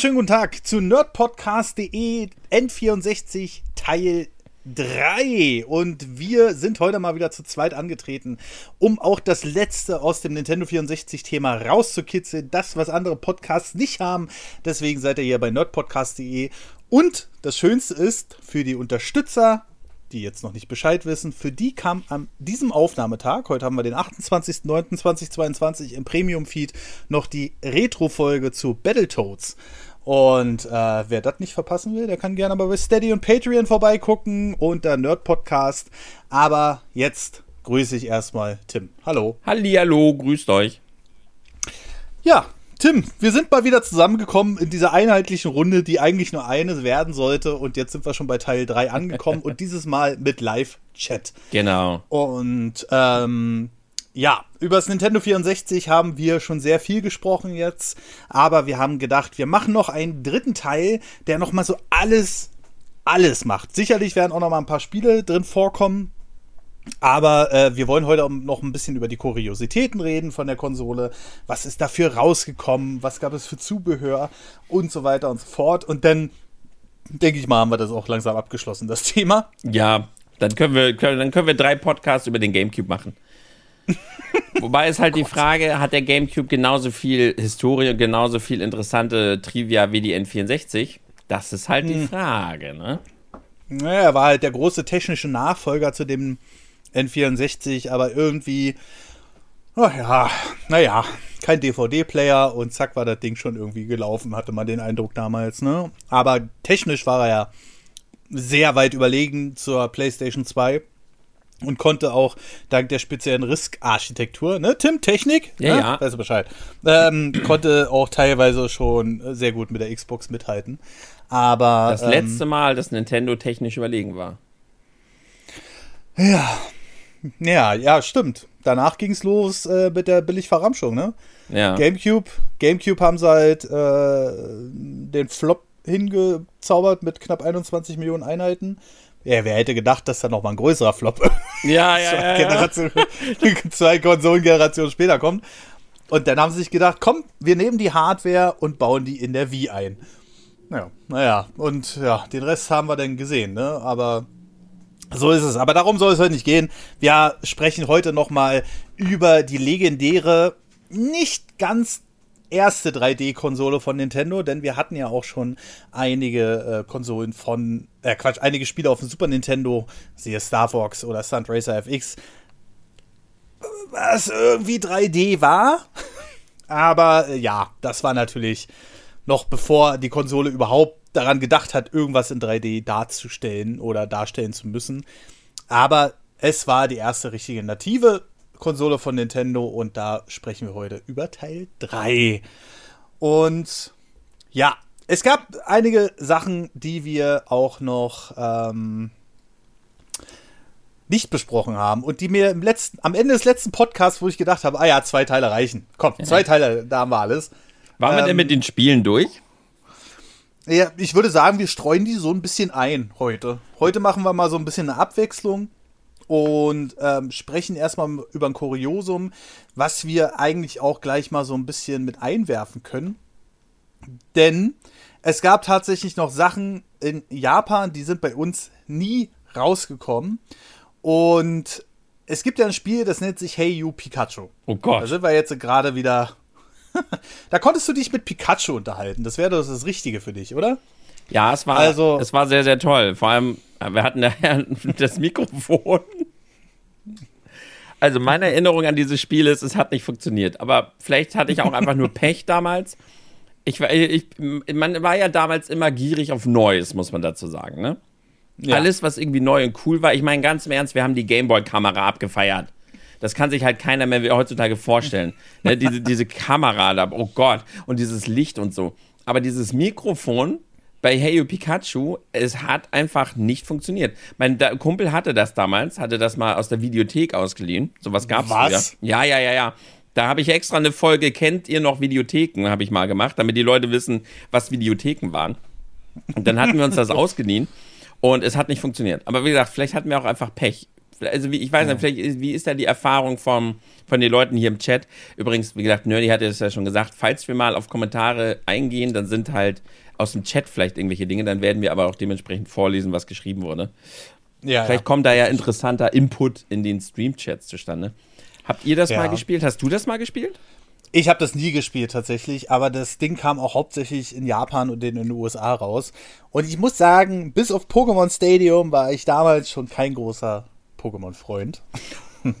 wunderschönen guten Tag zu nerdpodcast.de N64 Teil 3 und wir sind heute mal wieder zu zweit angetreten, um auch das letzte aus dem Nintendo 64 Thema rauszukitzeln, das was andere Podcasts nicht haben. Deswegen seid ihr hier bei nerdpodcast.de und das schönste ist für die Unterstützer die jetzt noch nicht Bescheid wissen, für die kam an diesem Aufnahmetag, heute haben wir den 28.09.2022 im Premium-Feed, noch die Retro-Folge zu Battletoads. Und äh, wer das nicht verpassen will, der kann gerne mal bei Steady und Patreon vorbeigucken und der Nerd-Podcast. Aber jetzt grüße ich erstmal Tim. Hallo. Hallihallo, grüßt euch. Ja, Tim, wir sind mal wieder zusammengekommen in dieser einheitlichen Runde, die eigentlich nur eine werden sollte. Und jetzt sind wir schon bei Teil 3 angekommen und dieses Mal mit Live-Chat. Genau. Und ähm, ja, über das Nintendo 64 haben wir schon sehr viel gesprochen jetzt, aber wir haben gedacht, wir machen noch einen dritten Teil, der nochmal so alles, alles macht. Sicherlich werden auch noch mal ein paar Spiele drin vorkommen, aber äh, wir wollen heute noch ein bisschen über die Kuriositäten reden von der Konsole. Was ist dafür rausgekommen? Was gab es für Zubehör? Und so weiter und so fort. Und dann, denke ich mal, haben wir das auch langsam abgeschlossen, das Thema. Ja, dann können wir, können, dann können wir drei Podcasts über den GameCube machen. Wobei ist halt die Frage, hat der GameCube genauso viel Historie und genauso viel interessante Trivia wie die N64? Das ist halt hm. die Frage, ne? Naja, er war halt der große technische Nachfolger zu dem N64, aber irgendwie, oh ja, naja, kein DVD-Player und zack war das Ding schon irgendwie gelaufen, hatte man den Eindruck damals, ne? Aber technisch war er ja sehr weit überlegen zur PlayStation 2 und konnte auch dank der speziellen RISC-Architektur, ne, Tim, Technik? Ja, ne? ja. Weißt du Bescheid. Ähm, konnte auch teilweise schon sehr gut mit der Xbox mithalten. Aber. Das ähm, letzte Mal, dass Nintendo technisch überlegen war. Ja, ja, ja, stimmt. Danach ging es los äh, mit der Billigverramschung, ne? Ja. GameCube, GameCube haben sie halt äh, den Flop hingezaubert mit knapp 21 Millionen Einheiten. Ja, wer hätte gedacht, dass da noch mal ein größerer Flop ja, ja, ja, ja. zwei Konsolengenerationen später kommt. Und dann haben sie sich gedacht, komm, wir nehmen die Hardware und bauen die in der Wii ein. Ja, naja, und ja, den Rest haben wir dann gesehen, ne? Aber so ist es. Aber darum soll es heute nicht gehen. Wir sprechen heute nochmal über die legendäre, nicht ganz erste 3D-Konsole von Nintendo, denn wir hatten ja auch schon einige äh, Konsolen von, äh, Quatsch, einige Spiele auf dem Super Nintendo, siehe Star Fox oder Stunt Racer FX, was irgendwie 3D war. Aber äh, ja, das war natürlich noch bevor die Konsole überhaupt daran gedacht hat, irgendwas in 3D darzustellen oder darstellen zu müssen. Aber es war die erste richtige native Konsole von Nintendo und da sprechen wir heute über Teil 3. Und ja, es gab einige Sachen, die wir auch noch ähm, nicht besprochen haben und die mir im letzten, am Ende des letzten Podcasts, wo ich gedacht habe, ah ja, zwei Teile reichen. Komm, zwei Teile, da haben wir alles. Waren wir denn mit den Spielen durch? Ja, ich würde sagen, wir streuen die so ein bisschen ein heute. Heute machen wir mal so ein bisschen eine Abwechslung und ähm, sprechen erstmal über ein Kuriosum, was wir eigentlich auch gleich mal so ein bisschen mit einwerfen können. Denn es gab tatsächlich noch Sachen in Japan, die sind bei uns nie rausgekommen. Und es gibt ja ein Spiel, das nennt sich Hey You Pikachu. Oh Gott. Da sind wir jetzt gerade wieder da konntest du dich mit Pikachu unterhalten. Das wäre das Richtige für dich, oder? Ja, es war, also, es war sehr, sehr toll. Vor allem, wir hatten ja das Mikrofon. Also meine Erinnerung an dieses Spiel ist, es hat nicht funktioniert. Aber vielleicht hatte ich auch einfach nur Pech damals. Ich, ich, man war ja damals immer gierig auf Neues, muss man dazu sagen. Ne? Ja. Alles, was irgendwie neu und cool war. Ich meine, ganz im Ernst, wir haben die Gameboy-Kamera abgefeiert. Das kann sich halt keiner mehr heutzutage vorstellen. ne, diese, diese Kamera da, oh Gott, und dieses Licht und so. Aber dieses Mikrofon bei Hey Pikachu, es hat einfach nicht funktioniert. Mein Kumpel hatte das damals, hatte das mal aus der Videothek ausgeliehen. Sowas gab es Was? Ja, ja, ja, ja. Da habe ich extra eine Folge, kennt ihr noch Videotheken, habe ich mal gemacht, damit die Leute wissen, was Videotheken waren. Und dann hatten wir uns das ausgeliehen und es hat nicht funktioniert. Aber wie gesagt, vielleicht hatten wir auch einfach Pech Also wie, ich weiß nicht, vielleicht, wie ist da die Erfahrung vom, von den Leuten hier im Chat? Übrigens, wie gesagt, Nerdy hatte es ja schon gesagt, falls wir mal auf Kommentare eingehen, dann sind halt aus dem Chat vielleicht irgendwelche Dinge, dann werden wir aber auch dementsprechend vorlesen, was geschrieben wurde. Ja, vielleicht ja. kommt da ja interessanter Input in den Stream-Chats zustande. Habt ihr das ja. mal gespielt? Hast du das mal gespielt? Ich habe das nie gespielt tatsächlich, aber das Ding kam auch hauptsächlich in Japan und in den USA raus. Und ich muss sagen, bis auf Pokémon Stadium war ich damals schon kein großer Pokémon-Freund.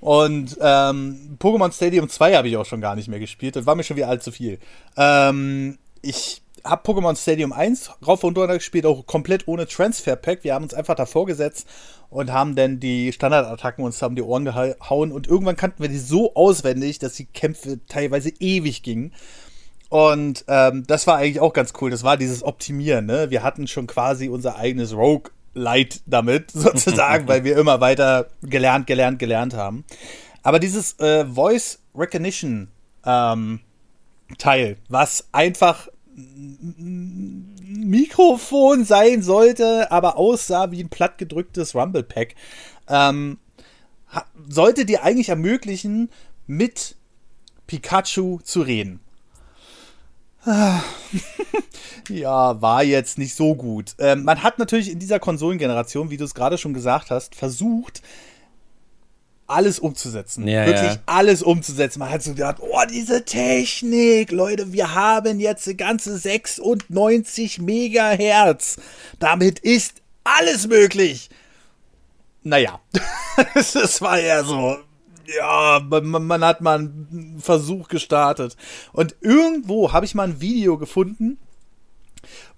und ähm, Pokémon Stadium 2 habe ich auch schon gar nicht mehr gespielt. Das war mir schon wie allzu viel. Ähm, ich habe Pokémon Stadium 1 rauf und runter gespielt, auch komplett ohne Transfer Pack. Wir haben uns einfach davor gesetzt und haben dann die Standardattacken uns haben die Ohren gehauen und irgendwann kannten wir die so auswendig, dass die Kämpfe teilweise ewig gingen. Und ähm, das war eigentlich auch ganz cool. Das war dieses Optimieren. Ne? Wir hatten schon quasi unser eigenes Rogue Light damit, sozusagen, weil wir immer weiter gelernt, gelernt, gelernt haben. Aber dieses äh, Voice Recognition ähm, Teil, was einfach Mikrofon sein sollte, aber aussah wie ein plattgedrücktes Rumble Pack, ähm, sollte dir eigentlich ermöglichen, mit Pikachu zu reden. ja, war jetzt nicht so gut. Ähm, man hat natürlich in dieser Konsolengeneration, wie du es gerade schon gesagt hast, versucht, alles umzusetzen. Ja, Wirklich ja. alles umzusetzen. Man hat so gedacht, oh, diese Technik, Leute, wir haben jetzt eine ganze 96 Megahertz. Damit ist alles möglich. Naja, es war eher so, ja, man, man, hat mal einen Versuch gestartet. Und irgendwo habe ich mal ein Video gefunden,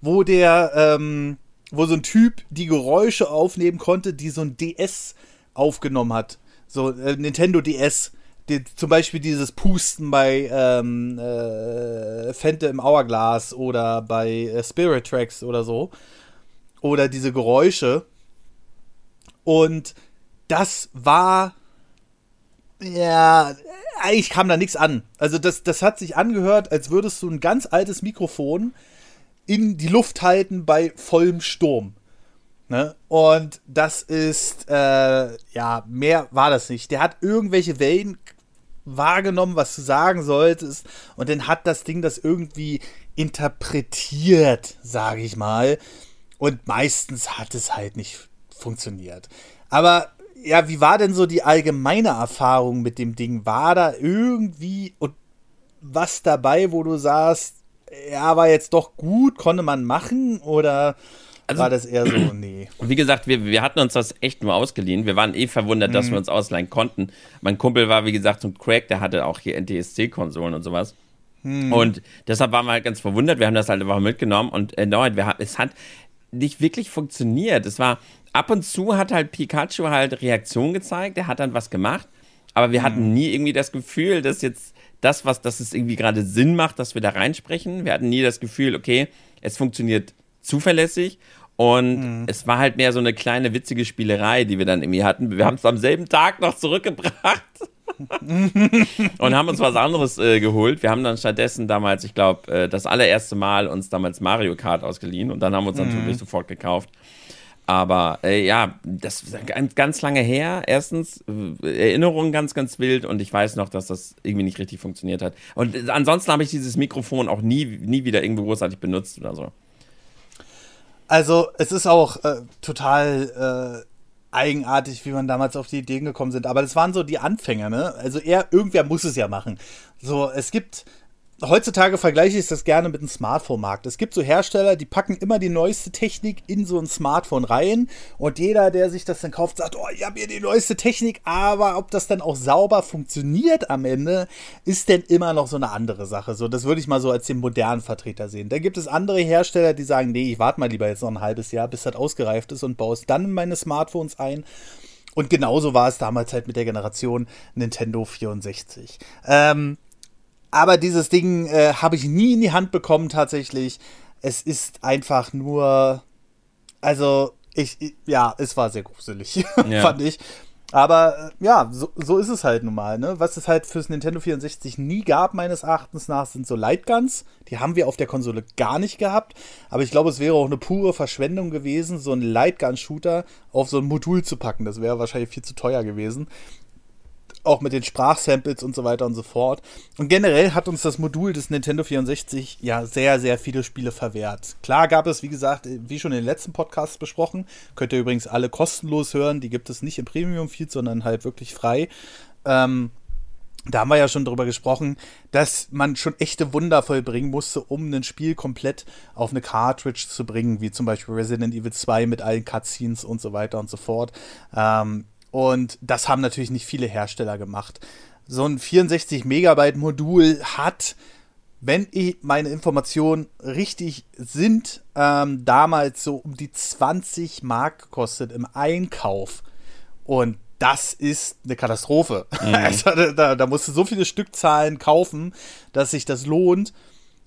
wo der, ähm, wo so ein Typ die Geräusche aufnehmen konnte, die so ein DS aufgenommen hat. So, äh, Nintendo DS. Die, zum Beispiel dieses Pusten bei ähm, äh, Phantom Hourglass oder bei äh, Spirit Tracks oder so. Oder diese Geräusche. Und das war. Ja, eigentlich kam da nichts an. Also, das, das hat sich angehört, als würdest du ein ganz altes Mikrofon in die Luft halten bei vollem Sturm. Ne? Und das ist, äh, ja, mehr war das nicht. Der hat irgendwelche Wellen wahrgenommen, was du sagen solltest. Und dann hat das Ding das irgendwie interpretiert, sage ich mal. Und meistens hat es halt nicht funktioniert. Aber ja, wie war denn so die allgemeine Erfahrung mit dem Ding? War da irgendwie und was dabei, wo du sagst, ja, war jetzt doch gut, konnte man machen oder also, war das eher so, nee. Wie gesagt, wir, wir hatten uns das echt nur ausgeliehen. Wir waren eh verwundert, dass mhm. wir uns ausleihen konnten. Mein Kumpel war, wie gesagt, so ein Crack, der hatte auch hier NTSC-Konsolen und sowas. Mhm. Und deshalb waren wir halt ganz verwundert. Wir haben das halt einfach mitgenommen und erneut, wir, es hat nicht wirklich funktioniert. Es war, ab und zu hat halt Pikachu halt Reaktion gezeigt, der hat dann was gemacht, aber wir mhm. hatten nie irgendwie das Gefühl, dass jetzt das, was, dass es irgendwie gerade Sinn macht, dass wir da reinsprechen. Wir hatten nie das Gefühl, okay, es funktioniert zuverlässig und mhm. es war halt mehr so eine kleine witzige Spielerei, die wir dann irgendwie hatten. Wir haben es am selben Tag noch zurückgebracht. und haben uns was anderes äh, geholt. Wir haben dann stattdessen damals, ich glaube, äh, das allererste Mal uns damals Mario Kart ausgeliehen und dann haben wir uns mhm. natürlich sofort gekauft. Aber äh, ja, das ist ganz, ganz lange her. Erstens, äh, Erinnerungen ganz, ganz wild und ich weiß noch, dass das irgendwie nicht richtig funktioniert hat. Und äh, ansonsten habe ich dieses Mikrofon auch nie, nie wieder irgendwo großartig benutzt oder so. Also, es ist auch äh, total äh, eigenartig, wie man damals auf die Ideen gekommen sind. Aber das waren so die Anfänger, ne? Also, er, irgendwer muss es ja machen. So, es gibt heutzutage vergleiche ich das gerne mit dem Smartphone-Markt. Es gibt so Hersteller, die packen immer die neueste Technik in so ein Smartphone rein und jeder, der sich das dann kauft, sagt, oh, ich habe hier die neueste Technik, aber ob das dann auch sauber funktioniert am Ende, ist denn immer noch so eine andere Sache. So, das würde ich mal so als den modernen Vertreter sehen. Dann gibt es andere Hersteller, die sagen, nee, ich warte mal lieber jetzt noch ein halbes Jahr, bis das ausgereift ist und baue es dann in meine Smartphones ein. Und genauso war es damals halt mit der Generation Nintendo 64. Ähm, aber dieses Ding äh, habe ich nie in die Hand bekommen tatsächlich. Es ist einfach nur, also ich, ja, es war sehr gruselig, ja. fand ich. Aber äh, ja, so, so ist es halt nun mal. Ne? Was es halt fürs Nintendo 64 nie gab, meines Erachtens nach, sind so Lightguns. Die haben wir auf der Konsole gar nicht gehabt. Aber ich glaube, es wäre auch eine pure Verschwendung gewesen, so einen Lightgun-Shooter auf so ein Modul zu packen. Das wäre wahrscheinlich viel zu teuer gewesen auch mit den Sprachsamples und so weiter und so fort. Und generell hat uns das Modul des Nintendo 64 ja sehr, sehr viele Spiele verwehrt. Klar gab es, wie gesagt, wie schon in den letzten Podcasts besprochen, könnt ihr übrigens alle kostenlos hören. Die gibt es nicht im Premium-Feed, sondern halt wirklich frei. Ähm, da haben wir ja schon drüber gesprochen, dass man schon echte Wunder vollbringen musste, um ein Spiel komplett auf eine Cartridge zu bringen, wie zum Beispiel Resident Evil 2 mit allen Cutscenes und so weiter und so fort. Ähm, und das haben natürlich nicht viele Hersteller gemacht. So ein 64 Megabyte Modul hat, wenn ich meine Informationen richtig sind, ähm, damals so um die 20 Mark gekostet im Einkauf. Und das ist eine Katastrophe. Mhm. Also, da, da musst du so viele Stückzahlen kaufen, dass sich das lohnt.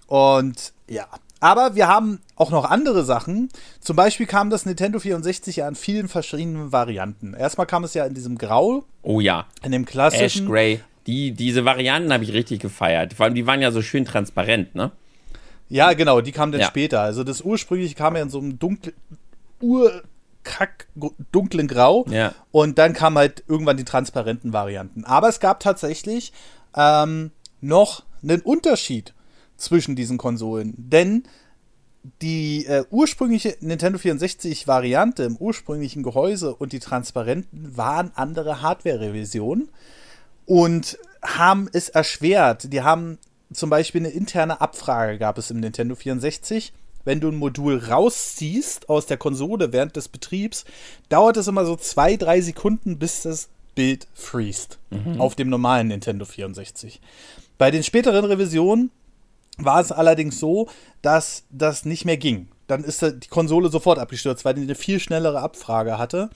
Und ja, aber wir haben auch noch andere Sachen. Zum Beispiel kam das Nintendo 64 ja in vielen verschiedenen Varianten. Erstmal kam es ja in diesem Grau. Oh ja. In dem klassischen. Ash Gray. Die, diese Varianten habe ich richtig gefeiert. Vor allem, die waren ja so schön transparent, ne? Ja, genau, die kamen dann ja. später. Also das ursprüngliche kam ja in so einem dunklen, urkack dunklen Grau. Ja. Und dann kamen halt irgendwann die transparenten Varianten. Aber es gab tatsächlich ähm, noch einen Unterschied zwischen diesen Konsolen. Denn die äh, ursprüngliche Nintendo 64-Variante im ursprünglichen Gehäuse und die transparenten waren andere Hardware-Revisionen und haben es erschwert. Die haben zum Beispiel eine interne Abfrage gab es im Nintendo 64. Wenn du ein Modul rausziehst aus der Konsole während des Betriebs, dauert es immer so zwei, drei Sekunden, bis das Bild freest. Mhm. Auf dem normalen Nintendo 64. Bei den späteren Revisionen war es allerdings so, dass das nicht mehr ging. Dann ist die Konsole sofort abgestürzt, weil die eine viel schnellere Abfrage hatte.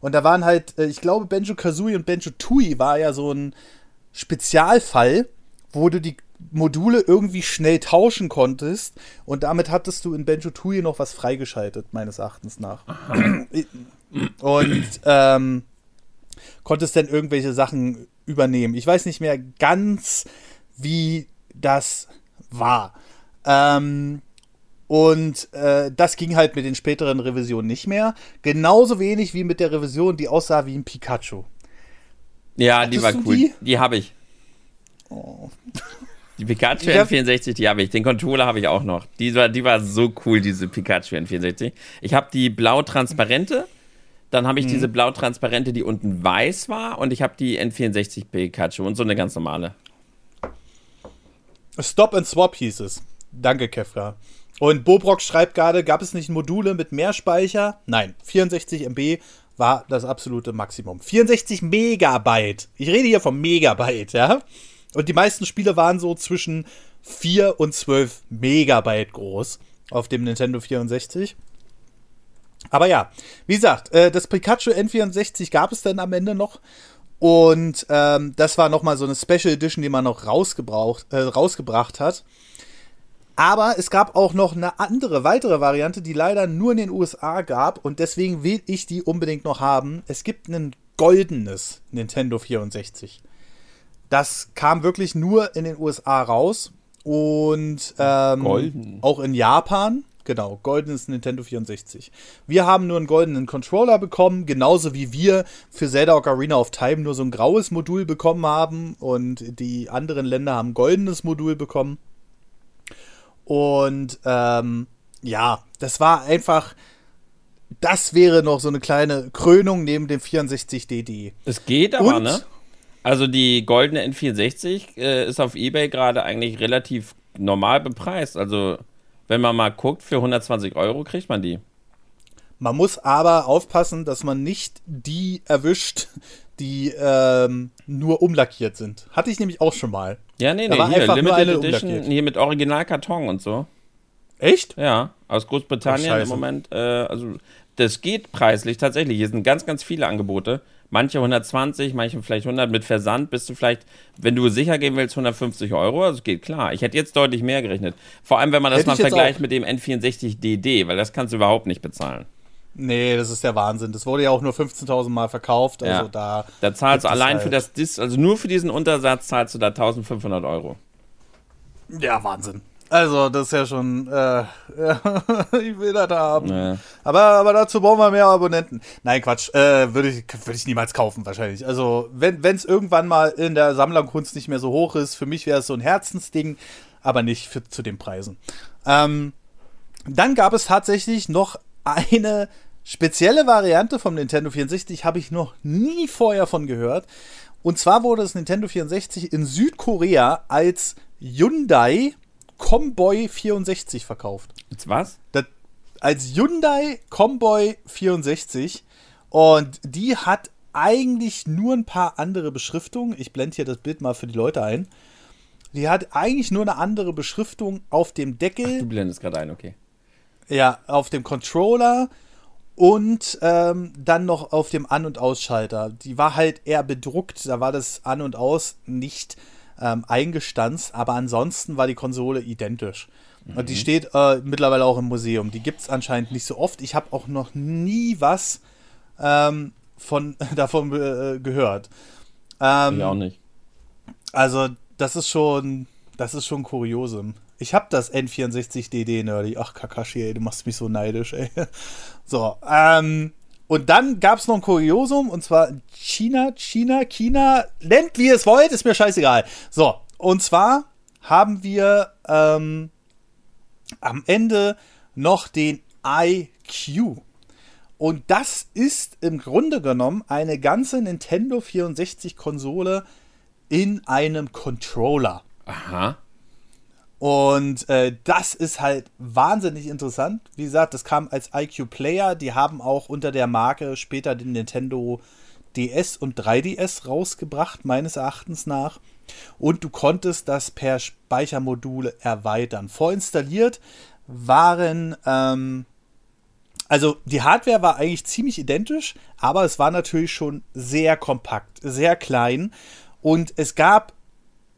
Und da waren halt, äh, ich glaube, Benjo Kazooie und Benjo Tui war ja so ein Spezialfall, wo du die Module irgendwie schnell tauschen konntest und damit hattest du in Benjo Tui noch was freigeschaltet, meines Erachtens nach. und ähm, konntest dann irgendwelche Sachen übernehmen. Ich weiß nicht mehr ganz, wie das war. Ähm, und äh, das ging halt mit den späteren Revisionen nicht mehr. Genauso wenig wie mit der Revision, die aussah wie ein Pikachu. Ja, Hattest die war cool. Die, die habe ich. Oh. Die Pikachu N64, die habe ich. Den Controller habe ich auch noch. Die war, die war so cool, diese Pikachu N64. Ich habe die blau-transparente. Dann habe ich mhm. diese blau-transparente, die unten weiß war. Und ich habe die N64 Pikachu und so eine ganz normale. Stop and Swap hieß es. Danke, Kefra. Und Bobrock schreibt gerade, gab es nicht Module mit mehr Speicher? Nein, 64 MB war das absolute Maximum. 64 Megabyte. Ich rede hier vom Megabyte, ja? Und die meisten Spiele waren so zwischen 4 und 12 Megabyte groß auf dem Nintendo 64. Aber ja, wie gesagt, äh, das Pikachu N64 gab es dann am Ende noch. Und ähm, das war nochmal so eine Special Edition, die man noch rausgebraucht, äh, rausgebracht hat. Aber es gab auch noch eine andere, weitere Variante, die leider nur in den USA gab. Und deswegen will ich die unbedingt noch haben. Es gibt ein goldenes Nintendo 64. Das kam wirklich nur in den USA raus. Und ähm, auch in Japan. Genau, goldenes Nintendo 64. Wir haben nur einen goldenen Controller bekommen, genauso wie wir für Zelda Ocarina of Time nur so ein graues Modul bekommen haben und die anderen Länder haben ein goldenes Modul bekommen. Und ähm, ja, das war einfach, das wäre noch so eine kleine Krönung neben dem 64DD. Es geht aber, und, ne? Also die goldene N64 äh, ist auf eBay gerade eigentlich relativ normal bepreist. Also wenn man mal guckt, für 120 Euro kriegt man die. Man muss aber aufpassen, dass man nicht die erwischt, die ähm, nur umlackiert sind. Hatte ich nämlich auch schon mal. Ja, nee, nee, da hier, Limited Edition, hier mit Originalkarton und so. Echt? Ja, aus Großbritannien oh, im Moment. Äh, also, das geht preislich tatsächlich. Hier sind ganz, ganz viele Angebote. Manche 120, manche vielleicht 100 mit Versand bist du vielleicht, wenn du sicher gehen willst, 150 Euro. Also geht klar. Ich hätte jetzt deutlich mehr gerechnet. Vor allem, wenn man das Hätte mal vergleicht mit dem N64DD, weil das kannst du überhaupt nicht bezahlen. Nee, das ist der Wahnsinn. Das wurde ja auch nur 15.000 Mal verkauft. Also Ja. da. Da zahlst du allein halt- für das Dis, also nur für diesen Untersatz zahlst du da 1500 Euro. Ja, Wahnsinn. Also, das ist ja schon. Äh, ich will das haben. Ja. Aber, aber dazu brauchen wir mehr Abonnenten. Nein, Quatsch. Äh, Würde ich, würd ich niemals kaufen, wahrscheinlich. Also, wenn es irgendwann mal in der Sammlerkunst nicht mehr so hoch ist, für mich wäre es so ein Herzensding, aber nicht für, zu den Preisen. Ähm, dann gab es tatsächlich noch eine spezielle Variante vom Nintendo 64, habe ich noch nie vorher von gehört. Und zwar wurde das Nintendo 64 in Südkorea als Hyundai Comboy 64 verkauft. Jetzt was? Das, als Hyundai Comboy 64 und die hat eigentlich nur ein paar andere Beschriftungen. Ich blende hier das Bild mal für die Leute ein. Die hat eigentlich nur eine andere Beschriftung auf dem Deckel. Du blendest gerade ein, okay. Ja, auf dem Controller und ähm, dann noch auf dem An- und Ausschalter. Die war halt eher bedruckt, da war das An- und Aus nicht ähm, eingestanzt, aber ansonsten war die Konsole identisch. Und die steht äh, mittlerweile auch im Museum. Die gibt es anscheinend nicht so oft. Ich habe auch noch nie was ähm, von, davon äh, gehört. Ähm, Ich auch nicht. also, das ist schon, das ist schon Kuriosum. Ich hab das N64DD, Nerdy. Ach, Kakashi, ey, du machst mich so neidisch, ey. So, ähm, und dann gab's noch ein Kuriosum, und zwar China, China, China, nennt wie ihr es wollt, ist mir scheißegal. So, und zwar haben wir ähm, am Ende noch den IQ. Und das ist im Grunde genommen eine ganze Nintendo 64-Konsole in einem Controller. Aha. Und äh, das ist halt wahnsinnig interessant. Wie gesagt, das kam als IQ Player. Die haben auch unter der Marke später den Nintendo DS und 3DS rausgebracht, meines Erachtens nach. Und du konntest das per Speichermodule erweitern. Vorinstalliert waren, ähm, also die Hardware war eigentlich ziemlich identisch, aber es war natürlich schon sehr kompakt, sehr klein. Und es gab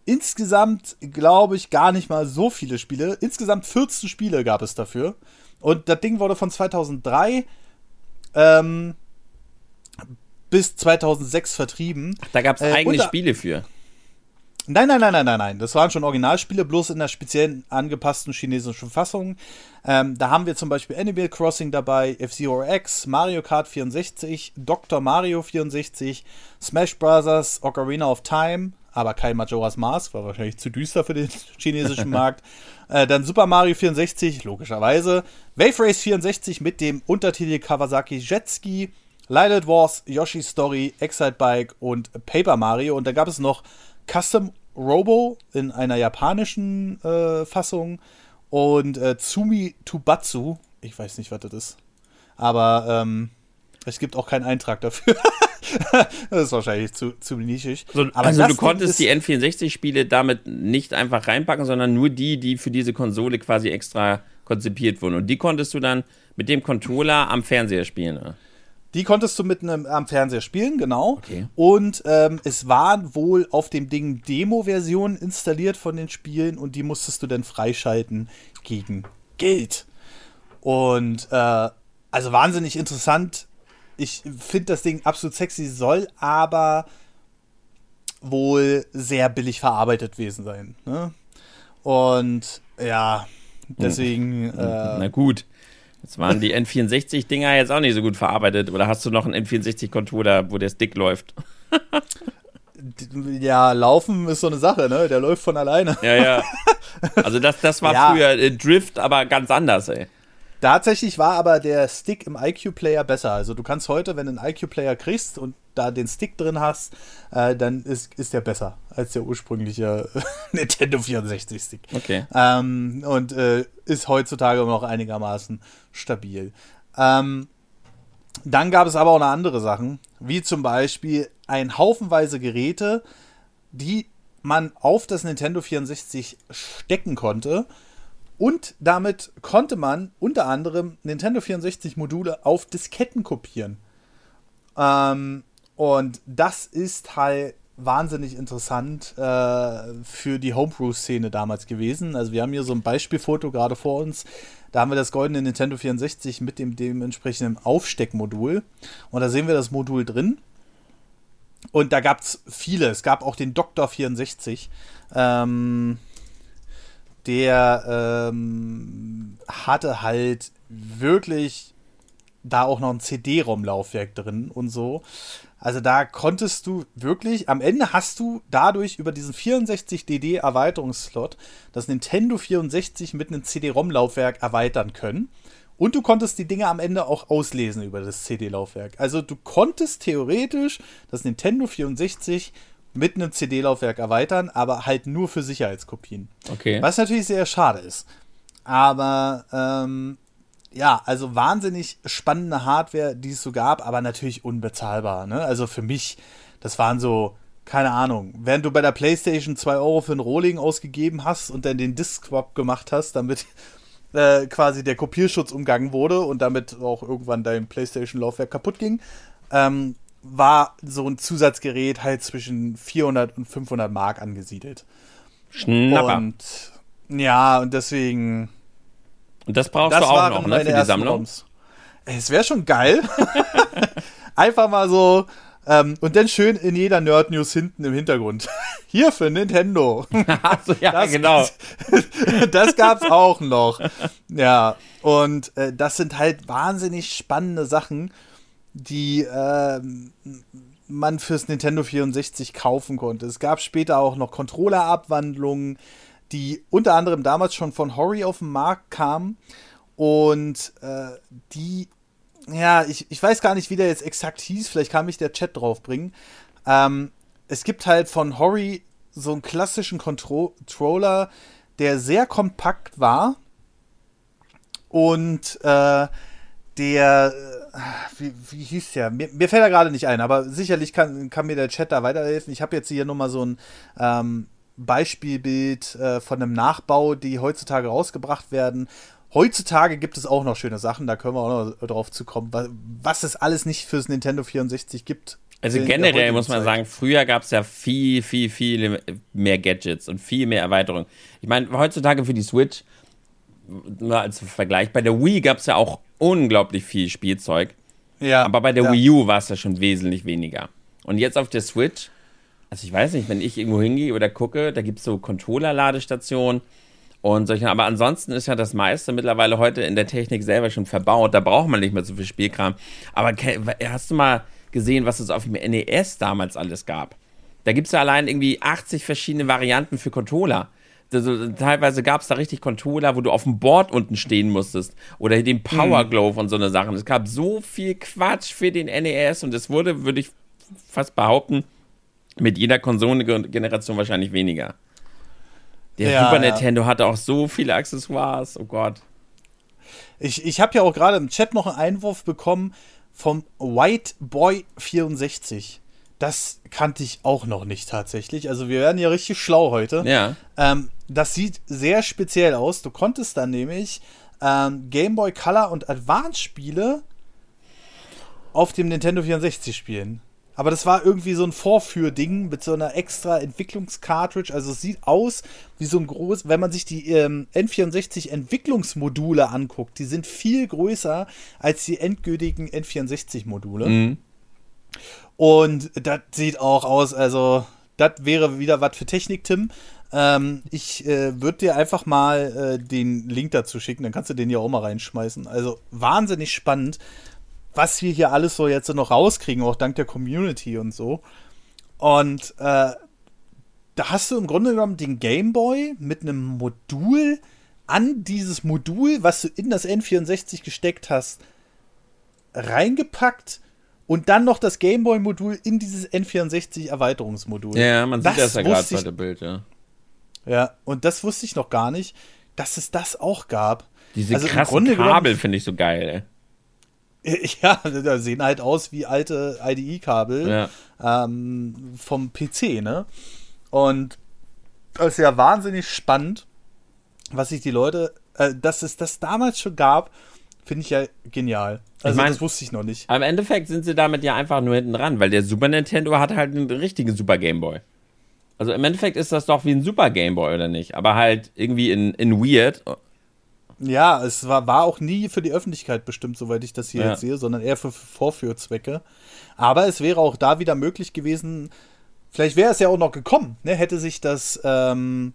insgesamt, glaube ich, gar nicht mal so viele Spiele. Insgesamt 14 Spiele gab es dafür. Und das Ding wurde von 2003 ähm, bis 2006 vertrieben. Da gab es Äh, eigene Spiele für. Nein, nein, nein, nein, nein, nein. Das waren schon Originalspiele, bloß in der speziellen angepassten chinesischen Fassung. Ähm, da haben wir zum Beispiel Animal Crossing dabei, F-Zero X, Mario Kart 64, Dr. Mario 64, Smash Bros., Ocarina of Time, aber kein Majora's Mask, war wahrscheinlich zu düster für den chinesischen Markt. Äh, dann Super Mario 64, logischerweise. Wave Race 64 mit dem Untertitel Kawasaki Jetski. Lilith Wars, Yoshi's Story, Excite Bike und Paper Mario. Und da gab es noch Custom Robo in einer japanischen äh, Fassung und äh, Tsumi Tubatsu. Ich weiß nicht, was das ist. Aber ähm, es gibt auch keinen Eintrag dafür. das ist wahrscheinlich zu, zu nischig. So, Aber also du konntest die N64-Spiele damit nicht einfach reinpacken, sondern nur die, die für diese Konsole quasi extra konzipiert wurden. Und die konntest du dann mit dem Controller am Fernseher spielen. oder? Die konntest du mit einem am Fernseher spielen, genau. Okay. Und ähm, es waren wohl auf dem Ding Demo-Versionen installiert von den Spielen und die musstest du dann freischalten gegen Geld. Und äh, also wahnsinnig interessant. Ich finde das Ding absolut sexy, soll aber wohl sehr billig verarbeitet gewesen sein. Ne? Und ja, deswegen. Äh, Na gut. Jetzt waren die N64-Dinger jetzt auch nicht so gut verarbeitet. Oder hast du noch einen N64-Controller, wo der Stick läuft? ja, laufen ist so eine Sache, ne? Der läuft von alleine. Ja, ja. Also das, das war Ja. früher äh, Drift, aber ganz anders, ey. Tatsächlich war aber der Stick im IQ-Player besser. Also du kannst heute, wenn du einen IQ-Player kriegst und da den Stick drin hast, äh, dann ist, ist der besser als der ursprüngliche Nintendo 64-Stick. Okay. Ähm, und äh, ist heutzutage noch einigermaßen stabil. Ähm, dann gab es aber auch noch andere Sachen, wie zum Beispiel ein Haufenweise Geräte, die man auf das Nintendo 64 stecken konnte. Und damit konnte man unter anderem Nintendo 64 Module auf Disketten kopieren. Ähm, und das ist halt wahnsinnig interessant äh, für die Homebrew-Szene damals gewesen. Also wir haben hier so ein Beispielfoto gerade vor uns. Da haben wir das goldene Nintendo 64 mit dem dementsprechenden Aufsteckmodul. Und da sehen wir das Modul drin. Und da gab es viele. Es gab auch den Doktor 64. Ähm, der ähm, hatte halt wirklich da auch noch ein CD-ROM-Laufwerk drin und so. Also da konntest du wirklich, am Ende hast du dadurch über diesen 64DD Erweiterungsslot das Nintendo 64 mit einem CD-ROM-Laufwerk erweitern können. Und du konntest die Dinge am Ende auch auslesen über das CD-Laufwerk. Also du konntest theoretisch das Nintendo 64 mit einem CD-Laufwerk erweitern, aber halt nur für Sicherheitskopien. Okay. Was natürlich sehr schade ist. Aber ähm, ja, also wahnsinnig spannende Hardware, die es so gab, aber natürlich unbezahlbar. Ne? Also für mich, das waren so, keine Ahnung, während du bei der PlayStation 2 Euro für ein Rolling ausgegeben hast und dann den Disk-Swap gemacht hast, damit äh, quasi der Kopierschutz umgangen wurde und damit auch irgendwann dein PlayStation-Laufwerk kaputt ging, ähm, war so ein Zusatzgerät halt zwischen 400 und 500 Mark angesiedelt. Schnapper. Und ja, und deswegen. Und das brauchst das du auch noch, ne, für die Sammlung? Roms. Es wäre schon geil. Einfach mal so. Ähm, und dann schön in jeder Nerd News hinten im Hintergrund. Hier für Nintendo. so, ja, das, genau. das gab's auch noch. Ja, und äh, das sind halt wahnsinnig spannende Sachen die äh, man fürs Nintendo 64 kaufen konnte. Es gab später auch noch Controller-Abwandlungen, die unter anderem damals schon von Hori auf den Markt kamen und äh, die, ja, ich, ich weiß gar nicht, wie der jetzt exakt hieß, vielleicht kann mich der Chat draufbringen. Ähm, es gibt halt von Hori so einen klassischen Controller, der sehr kompakt war und äh, der wie, wie hieß der? Mir, mir fällt er gerade nicht ein, aber sicherlich kann, kann mir der Chat da weiterhelfen. Ich habe jetzt hier nochmal so ein ähm, Beispielbild äh, von einem Nachbau, die heutzutage rausgebracht werden. Heutzutage gibt es auch noch schöne Sachen, da können wir auch noch drauf zu kommen, was, was es alles nicht fürs Nintendo 64 gibt. Also generell muss man Zeit. sagen, früher gab es ja viel, viel, viel mehr Gadgets und viel mehr Erweiterungen. Ich meine, heutzutage für die Switch, nur als Vergleich, bei der Wii gab es ja auch unglaublich viel Spielzeug. Ja. Aber bei der ja. Wii U war es ja schon wesentlich weniger. Und jetzt auf der Switch, also ich weiß nicht, wenn ich irgendwo hingehe oder gucke, da gibt es so Controller-Ladestationen und solche. Aber ansonsten ist ja das meiste mittlerweile heute in der Technik selber schon verbaut. Da braucht man nicht mehr so viel Spielkram. Aber hast du mal gesehen, was es auf dem NES damals alles gab? Da gibt es ja allein irgendwie 80 verschiedene Varianten für Controller. Also, teilweise gab es da richtig Controller, wo du auf dem Board unten stehen musstest. Oder den Power hm. Glove und so eine Sachen. Es gab so viel Quatsch für den NES und es wurde, würde ich fast behaupten, mit jeder Konsolengeneration wahrscheinlich weniger. Der ja, Super Nintendo ja. hatte auch so viele Accessoires. Oh Gott. Ich, ich habe ja auch gerade im Chat noch einen Einwurf bekommen vom White Boy 64. Das kannte ich auch noch nicht tatsächlich. Also wir werden ja richtig schlau heute. Ja. Ähm, das sieht sehr speziell aus. Du konntest dann nämlich ähm, Game Boy Color und Advance Spiele auf dem Nintendo 64 spielen. Aber das war irgendwie so ein Vorführding mit so einer extra Entwicklungscartridge. Also es sieht aus wie so ein groß, wenn man sich die ähm, N64 Entwicklungsmodule anguckt, die sind viel größer als die endgültigen N64 Module. Mhm. Und das sieht auch aus, also das wäre wieder was für Technik, Tim. Ähm, ich äh, würde dir einfach mal äh, den Link dazu schicken, dann kannst du den ja auch mal reinschmeißen. Also wahnsinnig spannend, was wir hier alles so jetzt noch rauskriegen, auch dank der Community und so. Und äh, da hast du im Grunde genommen den Game Boy mit einem Modul an dieses Modul, was du in das N64 gesteckt hast, reingepackt und dann noch das Gameboy-Modul in dieses N64-Erweiterungsmodul. Ja, man sieht das, das ja gerade bei dem Bild, ja. Ja, und das wusste ich noch gar nicht, dass es das auch gab. Diese also krassen Kabel finde ich so geil, ey. Ja, da sehen halt aus wie alte IDE-Kabel ja. ähm, vom PC, ne? Und das ist ja wahnsinnig spannend, was sich die Leute, äh, dass es das damals schon gab finde ich ja genial. Also ich mein, das wusste ich noch nicht. Im Endeffekt sind sie damit ja einfach nur hinten dran, weil der Super Nintendo hat halt einen richtigen Super Game Boy. Also im Endeffekt ist das doch wie ein Super Game Boy, oder nicht? Aber halt irgendwie in, in weird. Ja, es war, war auch nie für die Öffentlichkeit bestimmt, soweit ich das hier ja. jetzt sehe, sondern eher für Vorführzwecke. Aber es wäre auch da wieder möglich gewesen, vielleicht wäre es ja auch noch gekommen, ne? hätte sich das, ähm,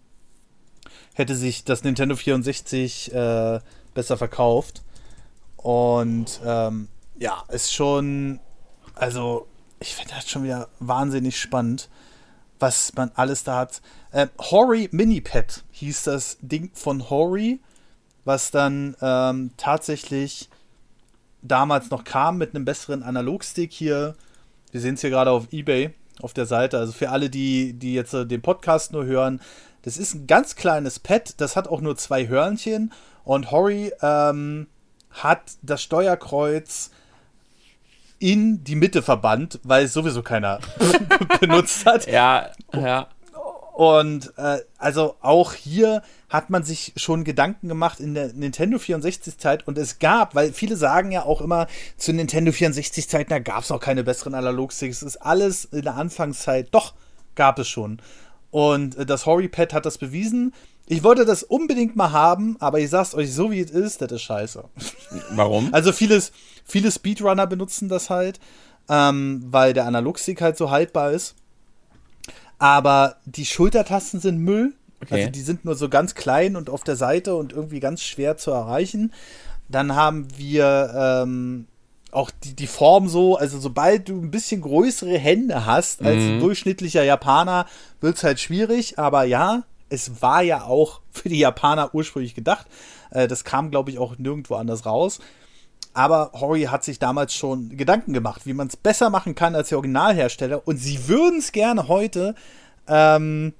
hätte sich das Nintendo 64 äh, besser verkauft. Und ähm, ja, ist schon, also ich finde das schon wieder wahnsinnig spannend, was man alles da hat. Äh, Hori Mini-Pad hieß das Ding von Hori, was dann ähm, tatsächlich damals noch kam mit einem besseren Analogstick hier. Wir sehen es hier gerade auf Ebay auf der Seite. Also für alle, die, die jetzt äh, den Podcast nur hören, das ist ein ganz kleines Pad, das hat auch nur zwei Hörnchen und Hori ähm, hat das Steuerkreuz in die Mitte verbannt, weil es sowieso keiner benutzt hat. Ja, ja. Und äh, also auch hier hat man sich schon Gedanken gemacht in der Nintendo 64-Zeit und es gab, weil viele sagen ja auch immer, zu Nintendo 64-Zeiten, da gab es auch keine besseren Analogsticks. Es ist alles in der Anfangszeit, doch, gab es schon. Und äh, das Horry-Pad hat das bewiesen. Ich wollte das unbedingt mal haben, aber ich sag's euch so, wie es ist, das ist scheiße. Warum? Also vieles, viele Speedrunner benutzen das halt, ähm, weil der Analogstick halt so haltbar ist. Aber die Schultertasten sind Müll. Okay. Also die sind nur so ganz klein und auf der Seite und irgendwie ganz schwer zu erreichen. Dann haben wir ähm, auch die, die Form so, also sobald du ein bisschen größere Hände hast als mhm. ein durchschnittlicher Japaner, wird es halt schwierig. Aber ja, es war ja auch für die Japaner ursprünglich gedacht. Äh, das kam, glaube ich, auch nirgendwo anders raus. Aber Hori hat sich damals schon Gedanken gemacht, wie man es besser machen kann als der Originalhersteller. Und sie würden es gerne heute ähm,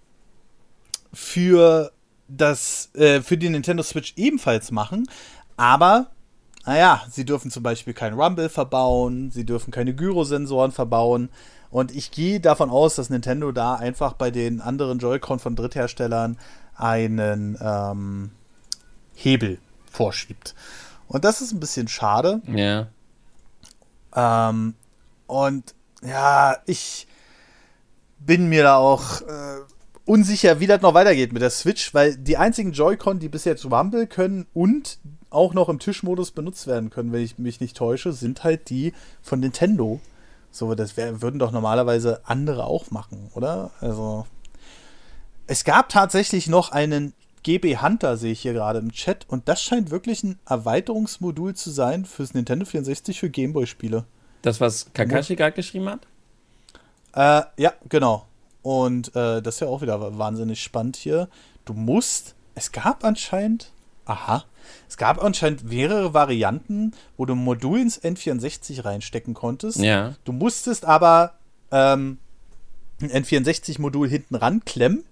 für das, äh, für die Nintendo Switch ebenfalls machen. Aber, naja, sie dürfen zum Beispiel kein Rumble verbauen, sie dürfen keine Gyrosensoren verbauen. Und ich gehe davon aus, dass Nintendo da einfach bei den anderen Joy-Con von Drittherstellern einen ähm, Hebel vorschiebt. Und das ist ein bisschen schade. Ja. Ähm, und ja, ich bin mir da auch äh, unsicher, wie das noch weitergeht mit der Switch, weil die einzigen Joy-Con, die bis jetzt Rumble können und auch noch im Tischmodus benutzt werden können, wenn ich mich nicht täusche, sind halt die von Nintendo. So, das wär, würden doch normalerweise andere auch machen, oder? Also. Es gab tatsächlich noch einen GB Hunter, sehe ich hier gerade im Chat, und das scheint wirklich ein Erweiterungsmodul zu sein fürs Nintendo 64 für Gameboy-Spiele. Das, was Kakashi gerade geschrieben hat? Äh, ja, genau. Und äh, das ist ja auch wieder wahnsinnig spannend hier. Du musst, es gab anscheinend, aha, es gab anscheinend mehrere Varianten, wo du ein Modul ins N64 reinstecken konntest. Ja. Du musstest aber ähm, ein N64-Modul hinten ranklemmen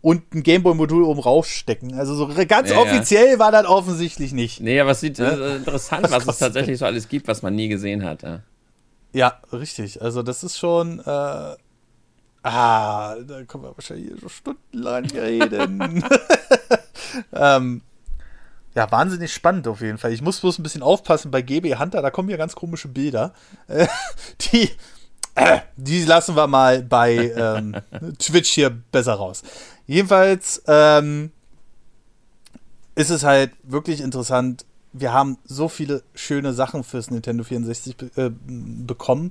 und ein Gameboy-Modul oben raufstecken. Also so ganz ja, offiziell ja. war das offensichtlich nicht. Nee, aber es sieht ja? äh, interessant, was, was es tatsächlich so alles gibt, was man nie gesehen hat. Ja, ja richtig. Also das ist schon. Äh, ah, da können wir wahrscheinlich hier so stundenlang reden. ähm, ja, wahnsinnig spannend auf jeden Fall. Ich muss bloß ein bisschen aufpassen bei GB Hunter, da kommen ja ganz komische Bilder. Äh, die, äh, die lassen wir mal bei ähm, Twitch hier besser raus. Jedenfalls ähm, ist es halt wirklich interessant. Wir haben so viele schöne Sachen fürs Nintendo 64 äh, bekommen.